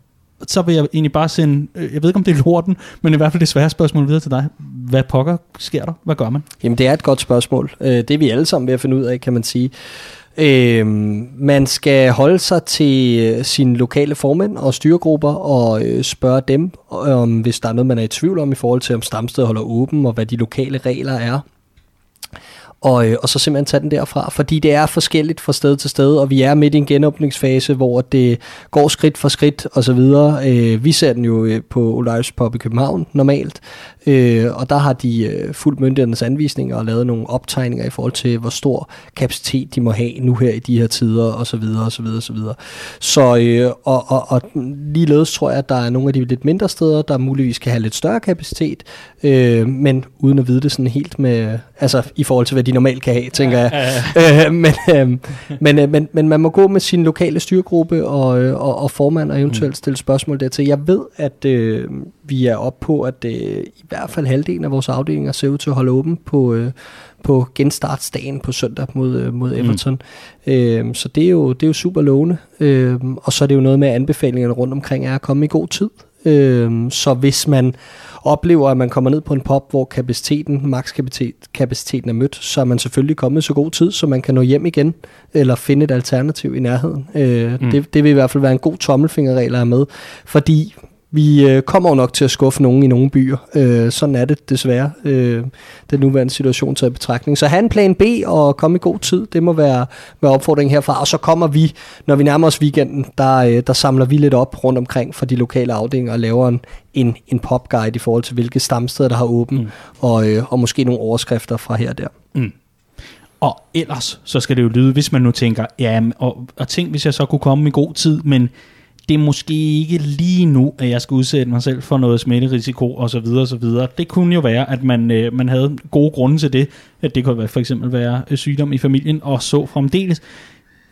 så vil jeg egentlig bare sende, øh, jeg ved ikke om det er lorten, men i hvert fald det svære spørgsmål videre til dig. Hvad pokker sker der? Hvad gør man? Jamen, det er et godt spørgsmål. Øh, det er vi alle sammen ved at finde ud af, kan man sige. Øhm, man skal holde sig til øh, sine lokale formænd og styregrupper og øh, spørge dem, om hvis der er noget, man er i tvivl om i forhold til, om stamstedet holder åben, og hvad de lokale regler er. Og, øh, og så simpelthen tage den derfra, fordi det er forskelligt fra sted til sted, og vi er midt i en genåbningsfase, hvor det går skridt for skridt og så videre. Øh, vi ser den jo øh, på Olives Pop i København normalt, øh, og der har de øh, fuldt myndighedernes anvisninger og lavet nogle optegninger i forhold til, hvor stor kapacitet de må have nu her i de her tider og så videre og så videre og så videre. Så øh, og, og, og ligeledes tror jeg, at der er nogle af de lidt mindre steder, der muligvis kan have lidt større kapacitet, øh, men uden at vide det sådan helt med, altså i forhold til, hvad de normalt kan have, tænker jeg. Øh, men, øh, men, øh, men, men man må gå med sin lokale styrgruppe og, øh, og, og formand og eventuelt stille spørgsmål dertil. Jeg ved, at øh, vi er oppe på, at øh, i hvert fald halvdelen af vores afdelinger ser ud til at holde åben på, øh, på genstartsdagen på søndag mod, øh, mod Everton. Mm. Øh, så det er, jo, det er jo super lovende. Øh, og så er det jo noget med, at anbefalingerne rundt omkring er at komme i god tid. Øh, så hvis man oplever, at man kommer ned på en pop, hvor kapaciteten, makskapaciteten er mødt, så er man selvfølgelig kommet så god tid, så man kan nå hjem igen, eller finde et alternativ i nærheden. Øh, mm. det, det vil i hvert fald være en god tommelfingerregel at have med, fordi vi øh, kommer jo nok til at skuffe nogen i nogle byer. Øh, sådan er det desværre, øh, den nuværende situation til betragtning. Så have en plan B og komme i god tid, det må være, være opfordringen herfra. Og så kommer vi, når vi nærmer os weekenden, der, øh, der samler vi lidt op rundt omkring for de lokale afdelinger og laver en, en, en popguide i forhold til, hvilke stamsteder, der har åbent, mm. og, øh, og måske nogle overskrifter fra her og der. Mm. Og ellers, så skal det jo lyde, hvis man nu tænker, ja, og, og tænk, hvis jeg så kunne komme i god tid, men det er måske ikke lige nu, at jeg skal udsætte mig selv for noget smitterisiko og så videre og så videre. Det kunne jo være, at man, øh, man havde gode grunde til det. At det kunne for eksempel være øh, sygdom i familien og så fremdeles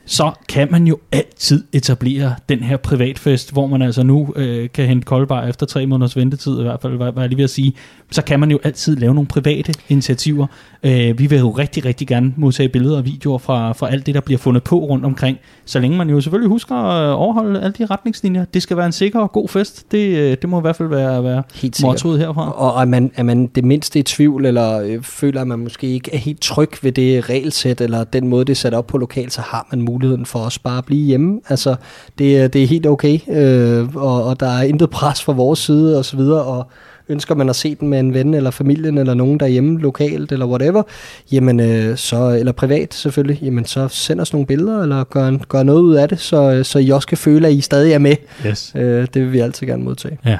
så kan man jo altid etablere den her privatfest, hvor man altså nu øh, kan hente koldbar efter tre måneders ventetid, i hvert fald, hvad jeg lige ved at sige. Så kan man jo altid lave nogle private initiativer. Øh, vi vil jo rigtig, rigtig gerne modtage billeder og videoer fra, fra alt det, der bliver fundet på rundt omkring. Så længe man jo selvfølgelig husker at overholde alle de retningslinjer. Det skal være en sikker og god fest. Det, øh, det må i hvert fald være, være helt mottoet herfra. Og er man, er man det mindste i tvivl, eller øh, føler, at man måske ikke er helt tryg ved det regelsæt, eller den måde, det er sat op på lokalt, så har man muligheden for os bare at blive hjemme. Altså, det, det er helt okay, øh, og, og der er intet pres fra vores side og så videre, og ønsker man at se den med en ven eller familien eller nogen derhjemme lokalt eller whatever, jamen øh, så, eller privat selvfølgelig, jamen så send os nogle billeder eller gør, gør noget ud af det, så, så I også kan føle, at I stadig er med. Yes. Øh, det vil vi altid gerne modtage. Ja.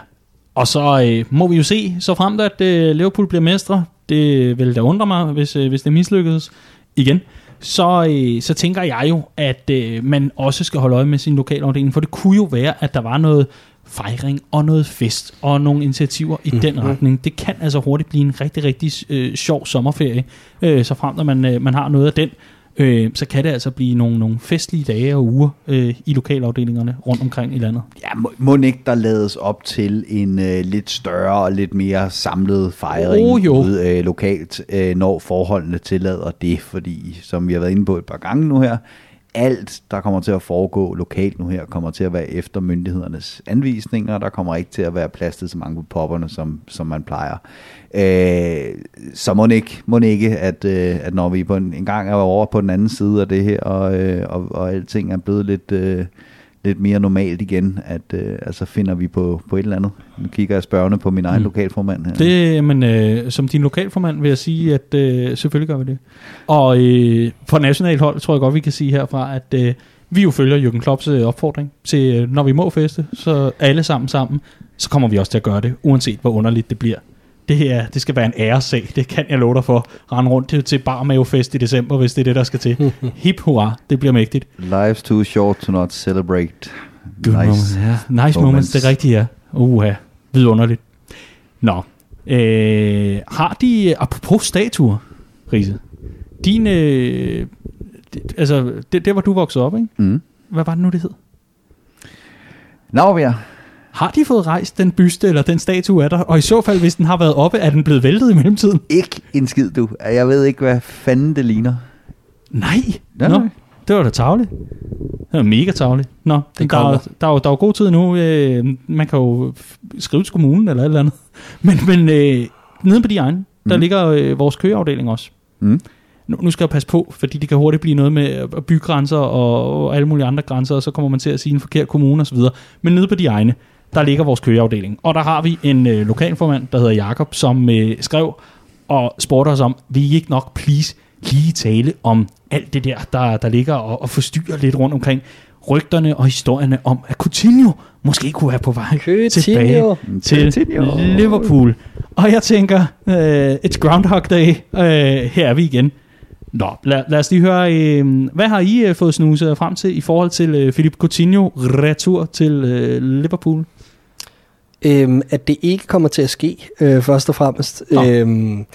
Og så øh, må vi jo se, så fremt at øh, Liverpool bliver mestre, det vil da undre mig, hvis, øh, hvis det mislykkedes igen så, øh, så tænker jeg jo, at øh, man også skal holde øje med sin lokalafdeling, for det kunne jo være, at der var noget fejring og noget fest og nogle initiativer i mm. den mhm. retning. Det kan altså hurtigt blive en rigtig, rigtig øh, sjov sommerferie, øh, så frem når man, øh, man har noget af den øh, så kan det altså blive nogle, nogle festlige dage og uger øh, i lokalafdelingerne rundt omkring i landet. Ja, må, må ikke der lades op til en øh, lidt større og lidt mere samlet fejring oh, jo. Ude, øh, lokalt, øh, når forholdene tillader det, fordi som vi har været inde på et par gange nu her, alt, der kommer til at foregå lokalt nu her, kommer til at være efter myndighedernes anvisninger. Der kommer ikke til at være plads til så mange på popperne, som, som man plejer. Øh, så må ikke, må ikke at, øh, at når vi på en, en gang er over på den anden side af det her, og, øh, og, og alting er blevet lidt... Øh, lidt mere normalt igen, at øh, altså finder vi på, på et eller andet. Nu kigger jeg spørgende på min egen mm. lokalformand her. Det, men øh, som din lokalformand vil jeg sige, at øh, selvfølgelig gør vi det. Og øh, på nationalt hold tror jeg godt, vi kan sige herfra, at øh, vi jo følger Jürgen Klopps øh, opfordring til, øh, når vi må feste, så alle sammen sammen, så kommer vi også til at gøre det, uanset hvor underligt det bliver det her, det skal være en æressag, det kan jeg love dig for. Rende rundt til, til barmavefest i december, hvis det er det, der skal til. Hip hurra, det bliver mægtigt. Life's too short to not celebrate. Good nice, moments. Yeah. nice moments. moments, det er rigtigt, ja. Uha, vidunderligt. Nå, øh, har de, apropos statuer, Riese, din, øh, altså, det, det var du vokset op, ikke? Mm. Hvad var det nu, det hed? Navbjerg. Har de fået rejst den byste eller den statue af dig? Og i så fald, hvis den har været oppe, er den blevet væltet i mellemtiden? Ikke en skid, du. Jeg ved ikke, hvad fanden det ligner. Nej. Nej. Nå, det var da tavligt. Det var mega tavligt. Nå, det der, der, der, er, der er god tid nu. Øh, man kan jo skrive til kommunen eller et eller andet. Men, men øh, nede på de egne, der mm. ligger øh, vores køgeafdeling også. Mm. Nu, nu skal jeg passe på, fordi det kan hurtigt blive noget med bygrænser og, og alle mulige andre grænser, og så kommer man til at sige en forkert kommune osv. Men nede på de egne, der ligger vores køgeafdeling. Og der har vi en øh, lokalformand, der hedder Jakob, som øh, skrev og spurgte os om, vil I ikke nok please lige tale om alt det der, der, der ligger og, og forstyrrer lidt rundt omkring rygterne og historierne om, at Coutinho måske kunne være på vej Coutinho. tilbage til Coutinho. Liverpool. Og jeg tænker, uh, it's Groundhog Day, uh, her er vi igen. Nå, lad, lad os lige høre, uh, hvad har I uh, fået snuset frem til i forhold til uh, Philip Coutinho retur til uh, Liverpool? Øhm, at det ikke kommer til at ske, øh, først og fremmest. Øhm,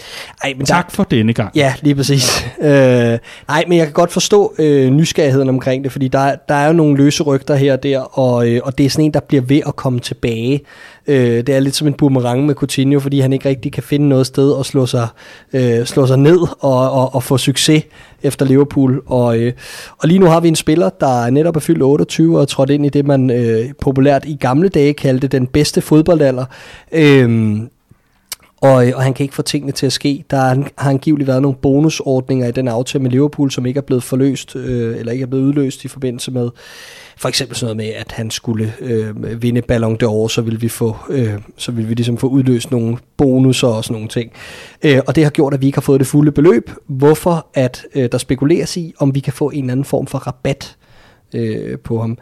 ej, men tak der, for denne gang. Ja, lige præcis. øh, nej, men jeg kan godt forstå øh, nysgerrigheden omkring det, fordi der, der er jo nogle løse rygter her og der, og, øh, og det er sådan en, der bliver ved at komme tilbage. Øh, det er lidt som en boomerang med Coutinho, fordi han ikke rigtig kan finde noget sted at slå sig, øh, slå sig ned og, og, og få succes efter Liverpool. Og, øh, og lige nu har vi en spiller, der netop er fyldt 28 og trådt ind i det, man øh, populært i gamle dage kaldte den bedste fodboldalder. Øh, og, øh, og han kan ikke få tingene til at ske. Der har angiveligt været nogle bonusordninger i den aftale med Liverpool, som ikke er blevet forløst, øh, eller ikke er blevet udløst i forbindelse med for eksempel sådan noget med, at han skulle øh, vinde Ballon d'Or, så ville vi få, øh, så ville vi ligesom få udløst nogle bonusser og sådan nogle ting. Øh, og det har gjort, at vi ikke har fået det fulde beløb, hvorfor at øh, der spekuleres i, om vi kan få en eller anden form for rabat øh, på ham.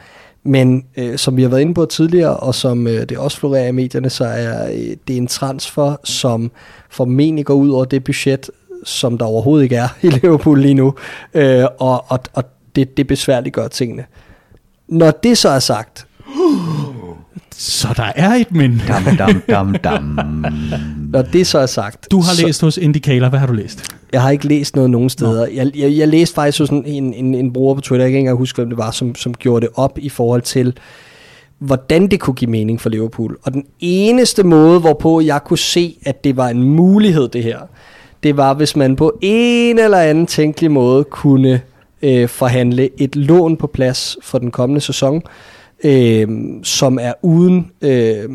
Men øh, som vi har været inde på tidligere, og som øh, det også florerer i medierne, så er øh, det en transfer, som formentlig går ud over det budget, som der overhovedet ikke er i Liverpool lige nu. Øh, og og, og det, det besværligt gør tingene. Når det så er sagt, så der er et men. Dam, dam, dam, dam. Når det så er sagt. Du har så, læst hos Indicator. Hvad har du læst? Jeg har ikke læst noget nogen steder. Jeg, jeg, jeg læste faktisk hos en, en, en, en bruger på Twitter, jeg kan ikke engang huske, hvem det var, som, som gjorde det op i forhold til, hvordan det kunne give mening for Liverpool. Og den eneste måde, hvorpå jeg kunne se, at det var en mulighed, det her, det var, hvis man på en eller anden tænkelig måde kunne øh, forhandle et lån på plads for den kommende sæson, øh, som er uden, øh, øh,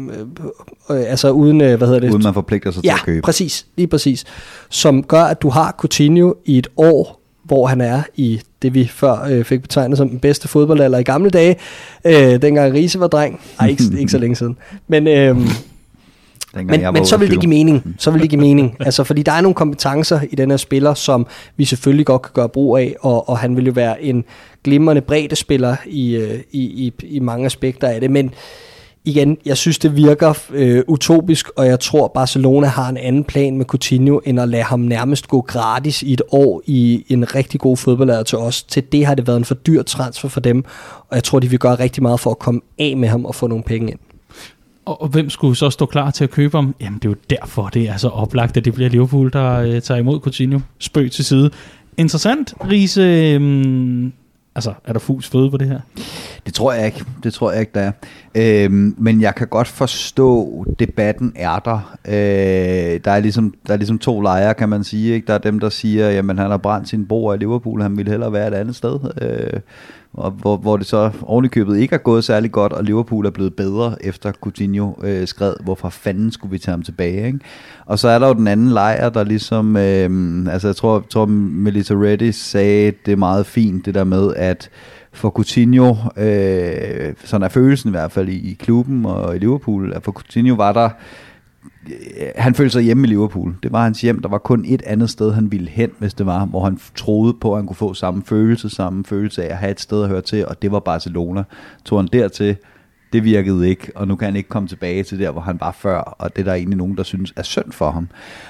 altså uden, øh, hvad hedder det? Uden man forpligter sig ja, til at købe. præcis, lige præcis. Som gør, at du har Coutinho i et år, hvor han er i det, vi før øh, fik betegnet som den bedste fodboldalder i gamle dage, øh, dengang Riese var dreng. Ej, ikke, ikke så længe siden. Men... Øh, men, men så vil det give mening. Så vil det give mening. altså, fordi der er nogle kompetencer i den her spiller, som vi selvfølgelig godt kan gøre brug af, og, og han vil jo være en glimrende bredde i, øh, i, i, i mange aspekter af det. Men igen, jeg synes, det virker øh, utopisk, og jeg tror, Barcelona har en anden plan med Coutinho, end at lade ham nærmest gå gratis i et år i en rigtig god fodboldlærer til os. Til det har det været en for dyr transfer for dem, og jeg tror, de vil gøre rigtig meget for at komme af med ham og få nogle penge ind. Og, og hvem skulle så stå klar til at købe ham? Jamen det er jo derfor, det er så oplagt, at det bliver Liverpool, der øh, tager imod Coutinho. Spøg til side. Interessant, Riese. Øh, altså, er der fugls føde på det her? Det tror jeg ikke. Det tror jeg ikke, der er. Øhm, men jeg kan godt forstå, debatten er der. Øh, der, er ligesom, der er ligesom to lejre, kan man sige. Ikke? Der er dem, der siger, jamen han har brændt sin bord i Liverpool, han ville hellere være et andet sted. Øh, og hvor, hvor det så ovenikøbet ikke er gået særlig godt, og Liverpool er blevet bedre efter Coutinho øh, skred, hvorfor fanden skulle vi tage ham tilbage, ikke? Og så er der jo den anden lejr, der ligesom, øh, altså jeg tror, tror Melissa Reddy sagde det meget fint, det der med, at for Coutinho, øh, sådan er følelsen i hvert fald i, i klubben og i Liverpool, at for Coutinho var der han følte sig hjemme i Liverpool. Det var hans hjem. Der var kun et andet sted, han ville hen, hvis det var, hvor han troede på, at han kunne få samme følelse, samme følelse af at have et sted at høre til, og det var Barcelona. Tog han dertil, det virkede ikke, og nu kan han ikke komme tilbage til der, hvor han var før, og det er der egentlig nogen, der synes er synd for ham.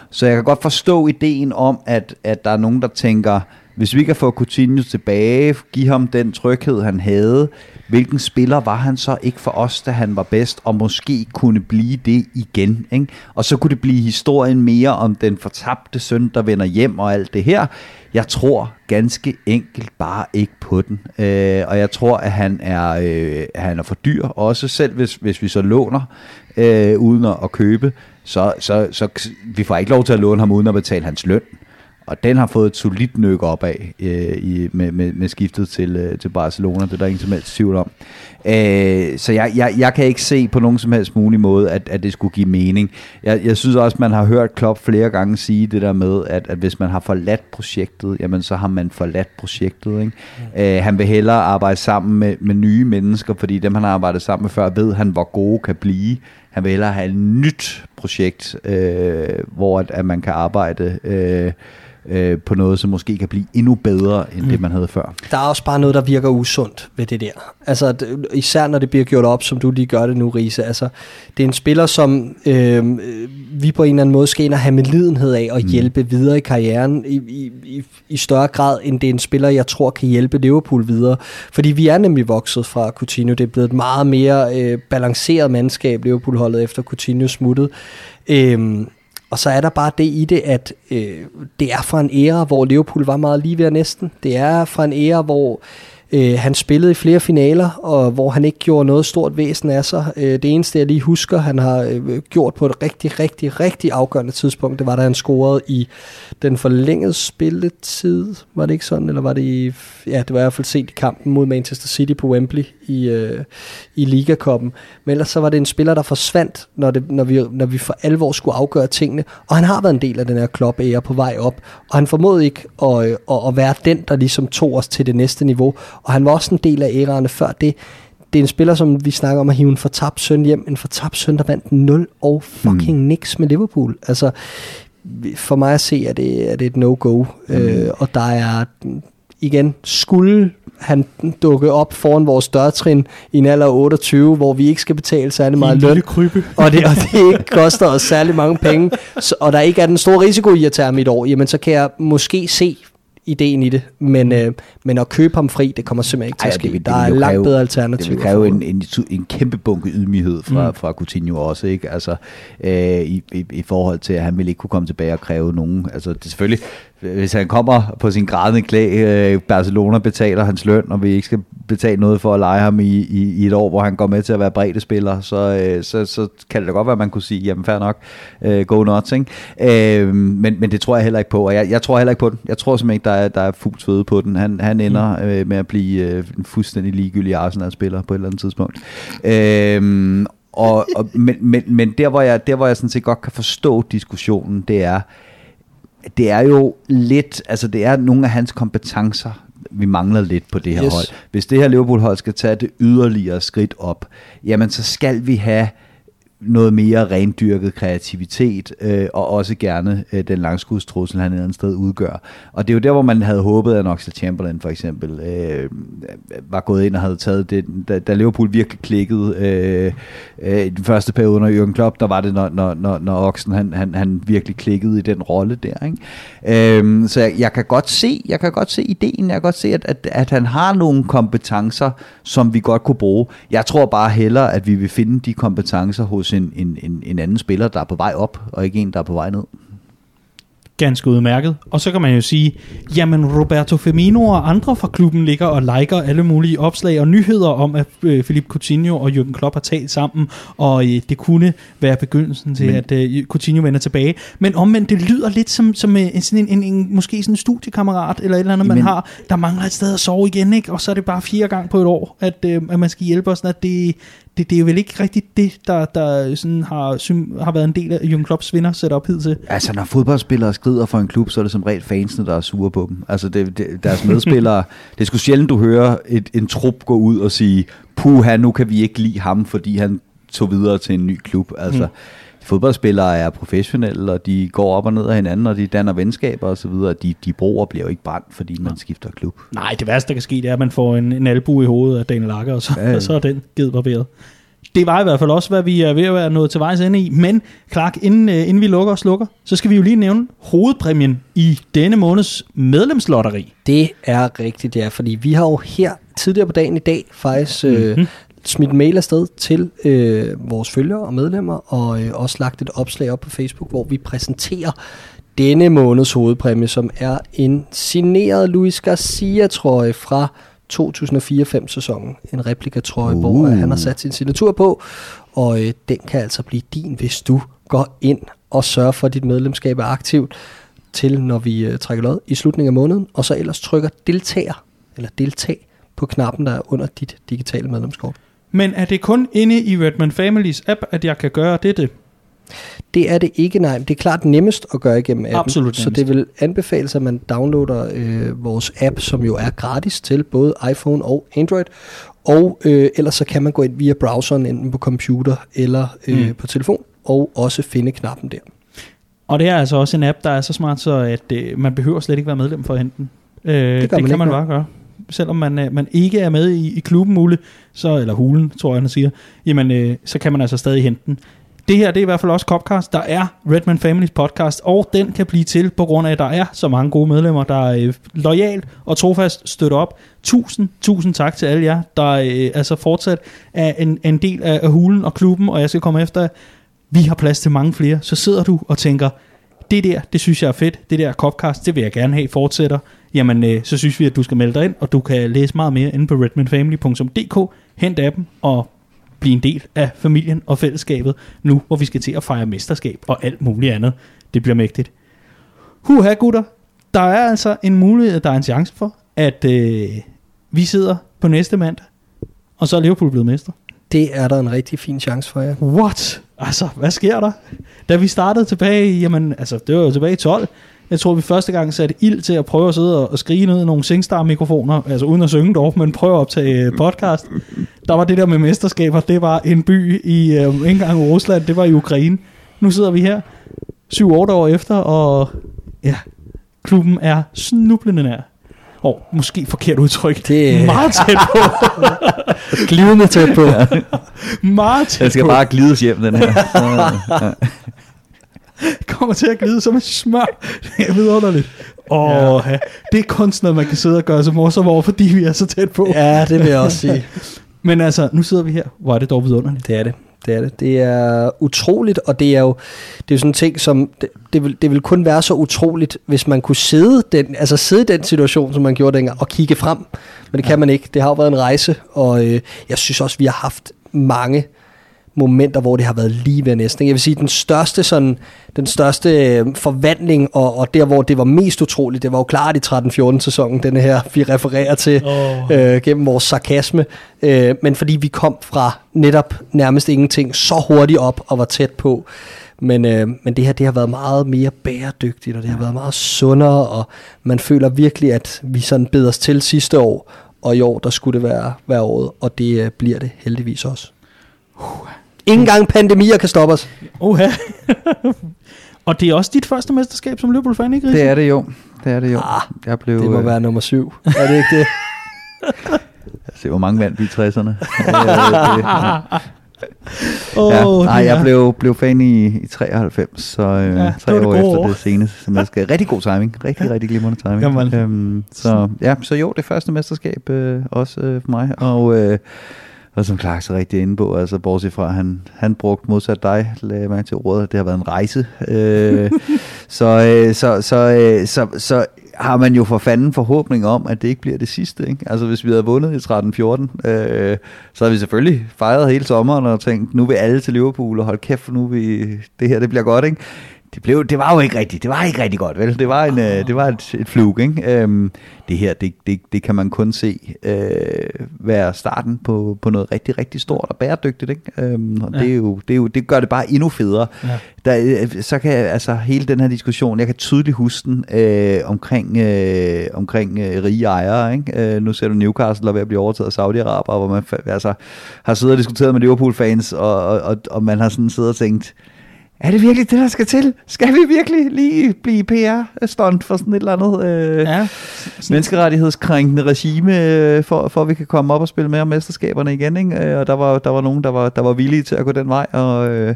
Så jeg kan godt forstå ideen om, at, at der er nogen, der tænker, hvis vi kan få Coutinho tilbage, give ham den tryghed, han havde, hvilken spiller var han så ikke for os, da han var bedst, og måske kunne blive det igen. Ikke? Og så kunne det blive historien mere om den fortabte søn, der vender hjem og alt det her. Jeg tror ganske enkelt bare ikke på den. Øh, og jeg tror, at han er, øh, han er for dyr, også selv hvis, hvis vi så låner, øh, uden at, at købe, så, så, så vi får ikke lov til at låne ham uden at betale hans løn. Og den har fået et solidt nyk op af øh, i, med, med, med skiftet til, øh, til Barcelona. Det er der ingen som helst tvivl om. Øh, så jeg, jeg, jeg kan ikke se på nogen som helst mulig måde, at, at det skulle give mening. Jeg, jeg synes også, man har hørt Klopp flere gange sige det der med, at, at hvis man har forladt projektet, jamen så har man forladt projektet. Ikke? Mm. Øh, han vil hellere arbejde sammen med, med nye mennesker, fordi dem han har arbejdet sammen med før, ved han, hvor gode kan blive. Han vil hellere have et nyt projekt, øh, hvor at, at man kan arbejde... Øh, øh, på noget, som måske kan blive endnu bedre, end mm. det man havde før. Der er også bare noget, der virker usundt ved det der. Altså, især når det bliver gjort op, som du lige gør det nu, Riese. Altså, det er en spiller, som øh, vi på en eller anden måde skal ind og have med lidenhed af og mm. hjælpe videre i karrieren i, i, i, i større grad, end det er en spiller, jeg tror kan hjælpe Liverpool videre. Fordi vi er nemlig vokset fra Coutinho. Det er blevet et meget mere øh, balanceret mandskab, Liverpool holdet efter Coutinho smuttede. Øhm, og så er der bare det i det, at øh, det er fra en æra, hvor Liverpool var meget lige ved næsten. Det er fra en æra, hvor Øh, han spillede i flere finaler, og hvor han ikke gjorde noget stort væsen af sig. Øh, det eneste, jeg lige husker, han har øh, gjort på et rigtig, rigtig, rigtig afgørende tidspunkt, det var, da han scorede i den forlængede spilletid. Var det ikke sådan? Eller var det i... Ja, det var i hvert fald set i kampen mod Manchester City på Wembley i, øh, i Ligakoppen. Men ellers så var det en spiller, der forsvandt, når, det, når, vi, når vi for alvor skulle afgøre tingene. Og han har været en del af den her klub på vej op. Og han formåede ikke at, at, at være den, der ligesom tog os til det næste niveau og han var også en del af æraerne før det. Det er en spiller, som vi snakker om at hive en fortabt søn hjem. En fortabt søn, der vandt 0 og fucking mm. niks med Liverpool. Altså, for mig at se, er det, er det et no-go. Mm. Øh, og der er, igen, skulle han dukke op foran vores dørtrin i en alder af 28, hvor vi ikke skal betale særlig meget løn. Og det, og det ikke koster os særlig mange penge, så, og der ikke er den store risiko i at tage ham et år, jamen så kan jeg måske se ideen i det, men, øh, men at købe ham fri, det kommer simpelthen ikke til at ske. Vil, der er langt kræve, bedre alternativer. Det vil kræve en, en, en kæmpe bunke ydmyghed fra, mm. fra Coutinho også, ikke? Altså, øh, i, i, i forhold til, at han vil ikke kunne komme tilbage og kræve nogen. Altså, det er selvfølgelig, hvis han kommer på sin grædende klæ, øh, Barcelona betaler hans løn, og vi ikke skal betale noget for at lege ham i, i, i et år, hvor han går med til at være bredde spiller, så, øh, så, så kan det da godt være, at man kunne sige, jamen fair nok, øh, go nuts, ikke? Øh, men, men det tror jeg heller ikke på, og jeg, jeg tror heller ikke på den. Jeg tror simpelthen ikke, der er, der er fuldt føde på den. Han, han ender mm. øh, med at blive øh, en fuldstændig ligegyldig Arsenal-spiller på et eller andet tidspunkt. Øh, og, og, men, men, men der, hvor jeg, der, hvor jeg sådan set godt kan forstå diskussionen, det er, det er jo lidt, altså det er nogle af hans kompetencer, vi mangler lidt på det her yes. hold. Hvis det her Liverpool-hold skal tage det yderligere skridt op, jamen så skal vi have noget mere rendyrket kreativitet, øh, og også gerne øh, den langskudstrussel, han et andet sted udgør. Og det er jo der, hvor man havde håbet, at Oxlade Chamberlain for eksempel øh, var gået ind og havde taget det, da, da Liverpool virkelig klikkede øh, øh, i den første periode under Jürgen Klopp, der var det, når, når, når, når Oxen han, han, han virkelig klikkede i den rolle der. Ikke? Øh, så jeg, jeg, kan godt se, jeg kan godt se ideen, jeg kan godt se, at, at, at han har nogle kompetencer, som vi godt kunne bruge. Jeg tror bare hellere, at vi vil finde de kompetencer hos en, en, en, en anden spiller, der er på vej op, og ikke en, der er på vej ned ganske udmærket. Og så kan man jo sige, jamen Roberto Firmino og andre fra klubben ligger og liker alle mulige opslag og nyheder om, at øh, Philippe Coutinho og Jürgen Klopp har talt sammen, og øh, det kunne være begyndelsen til, Men, at øh, Coutinho vender tilbage. Men omvendt, det lyder lidt som, som øh, sådan en, en, en, måske sådan en studiekammerat, eller et eller andet, man men, har, der mangler et sted at sove igen, ikke? og så er det bare fire gange på et år, at, øh, at man skal hjælpe os, at det, det, det er jo vel ikke rigtigt det, der, der sådan har, har været en del af Jürgen Klopps vinder setup hidtil. Altså, når fodboldspillere skrider for en klub, så er det som regel fansene, der er sure på dem. Altså, det, det, deres medspillere, det er sgu sjældent, du hører et, en trup gå ud og sige, puha, nu kan vi ikke lide ham, fordi han tog videre til en ny klub. Altså, mm fodboldspillere er professionelle, og de går op og ned af hinanden, og de danner venskaber og så videre. De, de bruger bliver jo ikke brændt, fordi man skifter klub. Nej, det værste, der kan ske, det er, at man får en, en albu i hovedet af Daniel Akker, og så, ja, ja. og så er den givet barberet. Det var i hvert fald også, hvad vi er ved at være nået til vejs ende i. Men Clark, inden, uh, inden vi lukker og slukker, så skal vi jo lige nævne hovedpræmien i denne måneds medlemslotteri. Det er rigtigt, ja, fordi vi har jo her tidligere på dagen i dag faktisk mm-hmm smidt mail afsted til øh, vores følgere og medlemmer, og øh, også lagt et opslag op på Facebook, hvor vi præsenterer denne måneds hovedpræmie, som er en signeret Luis Garcia-trøje fra 2004-5 sæsonen. En replikatrøje, uh. hvor øh, han har sat sin signatur på, og øh, den kan altså blive din, hvis du går ind og sørger for, at dit medlemskab er aktivt til, når vi øh, trækker lod i slutningen af måneden, og så ellers trykker deltager, eller deltag, på knappen, der er under dit digitale medlemskort. Men er det kun inde i Redman Families app, at jeg kan gøre dette? Det er det ikke, nej. Det er klart nemmest at gøre igennem appen. Absolut nemmest. Så det vil anbefales, at man downloader øh, vores app, som jo er gratis til både iPhone og Android. Og øh, ellers så kan man gå ind via browseren, enten på computer eller øh, mm. på telefon, og også finde knappen der. Og det er altså også en app, der er så smart, så at øh, man behøver slet ikke være medlem for at hente den. Øh, det, det man kan man bare gøre selvom man, øh, man ikke er med i, i klubben, muligt, så, eller hulen, tror jeg, han siger, jamen, øh, så kan man altså stadig hente den. Det her det er i hvert fald også Copcast. Der er Redman Families podcast, og den kan blive til på grund af, at der er så mange gode medlemmer, der øh, lojalt og trofast støtter op. Tusind, tusind tak til alle jer, der øh, altså fortsat er en, en del af, af hulen og klubben, og jeg skal komme efter, vi har plads til mange flere. Så sidder du og tænker, det der, det synes jeg er fedt, det der Copcast, det vil jeg gerne have fortsætter, jamen øh, så synes vi, at du skal melde dig ind, og du kan læse meget mere inde på redmanfamily.dk, hent appen og blive en del af familien og fællesskabet, nu hvor vi skal til at fejre mesterskab og alt muligt andet. Det bliver mægtigt. Huha gutter, der er altså en mulighed, der er en chance for, at øh, vi sidder på næste mandag, og så er Liverpool blevet mester. Det er der en rigtig fin chance for jer. What? Altså, hvad sker der? Da vi startede tilbage, i- jamen, altså, det var jo tilbage i 12. Jeg tror, vi første gang satte ild til at prøve at sidde og, skrige ned i nogle Singstar-mikrofoner, altså uden at synge dog, men prøve at optage øh, podcast. Der var det der med mesterskaber, det var en by i, øh, ikke engang i Rusland, det var i Ukraine. Nu sidder vi her, 7-8 år efter, og ja, klubben er snublende nær. Og måske forkert udtryk. Det er- Meget tæt på. Glidende tæt på. Meget tæt Den skal på. bare glides hjem, den her. Kommer til at glide som et smør. Det er vidunderligt. Åh, ja. det er kunst, noget man kan sidde og gøre sig morsom over, fordi vi er så tæt på. Ja. Det vil jeg også sige. Men altså, nu sidder vi her. Hvor er det dog vidunderligt. Det er det. Det er det. Det er utroligt, og det er jo det er jo sådan en ting, som det, det, vil, det vil kun være så utroligt, hvis man kunne sidde, den, altså sidde i den situation, som man gjorde dengang, og kigge frem. Men det kan man ikke. Det har jo været en rejse, og øh, jeg synes også, vi har haft mange momenter, hvor det har været lige ved næsten. Jeg vil sige, den største, sådan, den største øh, forvandling, og, og der, hvor det var mest utroligt, det var jo klart i 13-14 sæsonen, den her, vi refererer til Åh. øh, gennem vores sarkasme. Øh, men fordi vi kom fra netop nærmest ingenting så hurtigt op og var tæt på. Men, øh, men det her, det har været meget mere bæredygtigt, og det har været meget sundere, og man føler virkelig, at vi sådan bed os til sidste år, og i år, der skulle det være, være året, og det øh, bliver det heldigvis også. Ingen gang pandemier kan stoppe os. Oha. og det er også dit første mesterskab som Liverpool-fan, ikke Riese? det er det jo. Det er det jo. Ah, Jeg blev, Det må øh, være nummer syv. Er det ikke det? Se, hvor mange vandt vi i 60'erne. Øh, det- Åh, ja. Nej, jeg blev, blev fan i, i 93, så øh, Ja, tre var det år efter år. det seneste semester. Rigtig god timing. Rigtig, rigtig glimrende timing. Jamen. Øhm, så, ja, så jo, det første mesterskab øh, også øh, for mig. Og, øh, og som Clark så rigtig inde på, altså bortset fra, at han, han brugte modsat dig, lagde mærke til ordet, det har været en rejse. Øh, så, øh, så, så, øh, så, så har man jo for fanden forhåbning om, at det ikke bliver det sidste. Ikke? Altså hvis vi havde vundet i 13-14, øh, så havde vi selvfølgelig fejret hele sommeren og tænkt, nu vil alle til Liverpool, og hold kæft, nu vi, det her det bliver godt. Ikke? Det, blev, det var jo ikke rigtigt. Det var ikke rigtig godt, vel? Det var, en, øh, det var et, et flug, ikke? Øhm, det her, det, det, det kan man kun se øh, være starten på, på noget rigtig, rigtig stort og bæredygtigt, ikke? Øhm, og Ja. det, er jo, det, er jo, det gør det bare endnu federe. Ja. Der, øh, så kan jeg, altså hele den her diskussion, jeg kan tydeligt huske den øh, omkring, øh, omkring øh, rige ejere. Ikke? Øh, nu ser du Newcastle er ved at blive overtaget af Saudi-Araber, hvor man altså, har siddet og diskuteret med Liverpool-fans, og, og, og, og man har sådan siddet og tænkt, er det virkelig det, der skal til? Skal vi virkelig lige blive PR-stunt for sådan et eller andet øh, ja. Menneskerettighedskrænkende regime, øh, for, for at vi kan komme op og spille med om mesterskaberne igen? Ikke? Øh, og der var, der var nogen, der var, der var villige til at gå den vej, og... Øh,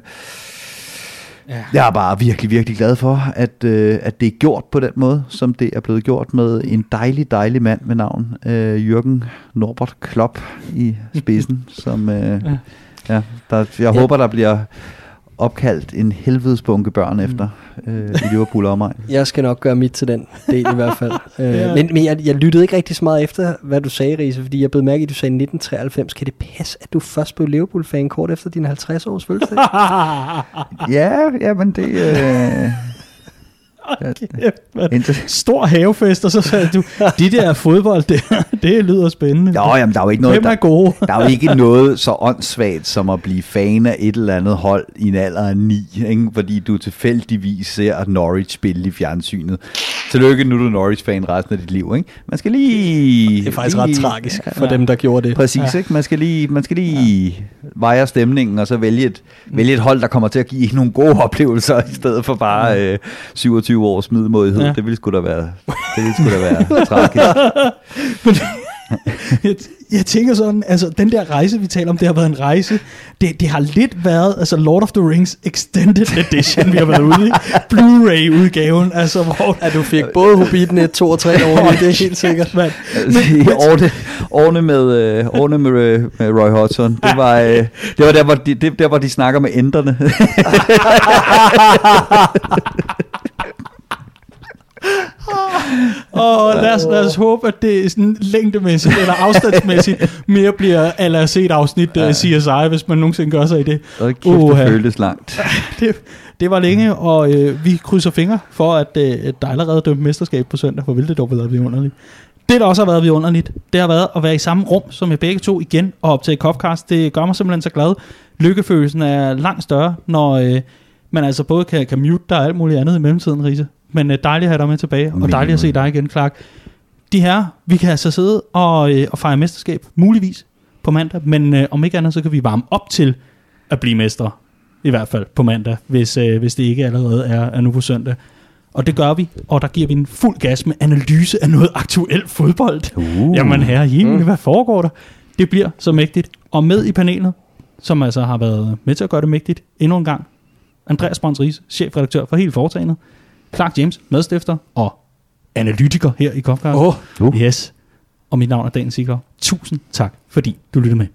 ja. jeg er bare virkelig, virkelig glad for, at, øh, at det er gjort på den måde, som det er blevet gjort med en dejlig, dejlig mand med navn øh, Jürgen Norbert Klopp i spidsen, som øh, Ja. ja, der, jeg Ja. håber, der bliver opkaldt en helvedes bunke børn efter øh, i Liverpool og omegn. Jeg skal nok gøre mit til den del i hvert fald. Ja. øh, men men jeg, jeg lyttede ikke rigtig så meget efter, hvad du sagde, Riese, fordi jeg blev mærke, at du sagde 1993. Kan det passe, at du først blev Liverpool-fan kort efter din 50-års fødselsdag? Ja, ja, men det... Øh, Mand. indtil, Stor havefest, og så sagde du, de der fodbold, det, det lyder spændende. jo, jamen, der er jo ikke noget... Er Der, gode? Der er jo ikke noget så åndssvagt som at blive fan af et eller andet hold i en alder af 9, ikke? fordi du tilfældigvis ser Norwich spille i fjernsynet. Tillykke, nu er du Norwich-fan resten af dit liv. Ikke? Man skal lige... Det er faktisk lige, ret tragisk for Ja. dem, der gjorde det. Præcis, Ja. ja. ikke? Man skal lige, man skal lige ja. veje stemningen, og så vælge et, vælge et hold, der kommer til at give nogle gode oplevelser, i stedet for bare øh, 27 års middelmådighed. Ja. Ja. Det ville sgu da være, det ville sgu da være tragisk. Jeg, jeg tænker sådan, altså den der rejse, vi taler om, det har været en rejse. Det, det har lidt været, altså Lord of the Rings Extended Edition, vi har været ude i. Blu-ray-udgaven, altså hvor... At du fik både Hobbiten 1, 2 og 3 over det er helt sikkert. Man, Men, årene, årene, med, øh, årene med, øh, med Roy Hodgson, det var, øh, det var der, hvor de, det, der, hvor de snakker med ænderne. Og lad os, lad os håbe, at det sådan længdemæssigt eller afstandsmæssigt mere bliver eller set afsnit ja. CSI, hvis man nogensinde gør sig i det. Og kæft, det føltes langt. det, det var længe, og øh, vi krydser fingre for, at øh, der allerede er dømt mesterskab på søndag, for vil det dog været vidunderligt. Det, der også har været vidunderligt, det har været at være i samme rum som jeg begge to igen og optage Copcast. Det gør mig simpelthen så glad. Lykkefølelsen er langt større, når øh, man altså både kan, kan mute dig og alt muligt andet i mellemtiden, Riese. Men øh, dejligt at have dig med tilbage, og dejligt at se dig igen, Clark. De her, vi kan altså sidde og, øh, og fejre mesterskab, muligvis på mandag, men øh, om ikke andet, så kan vi varme op til at blive mestre. I hvert fald på mandag, hvis, øh, hvis det ikke allerede er, er nu på søndag. Og det gør vi, og der giver vi en fuld gas med analyse af noget aktuelt fodbold. Uh. Jamen herre Jimmy, mm. hvad foregår der? Det bliver så mægtigt. Og med i panelet, som altså har været med til at gøre det mægtigt endnu en gang, Andreas Brøns Ries, chefredaktør for hele foretagendet, Clark James, medstifter og analytiker her i Kofkast. Åh. Uh. Yes. Og mit navn er Dan Sigler. Tusind tak, fordi du lyttede med.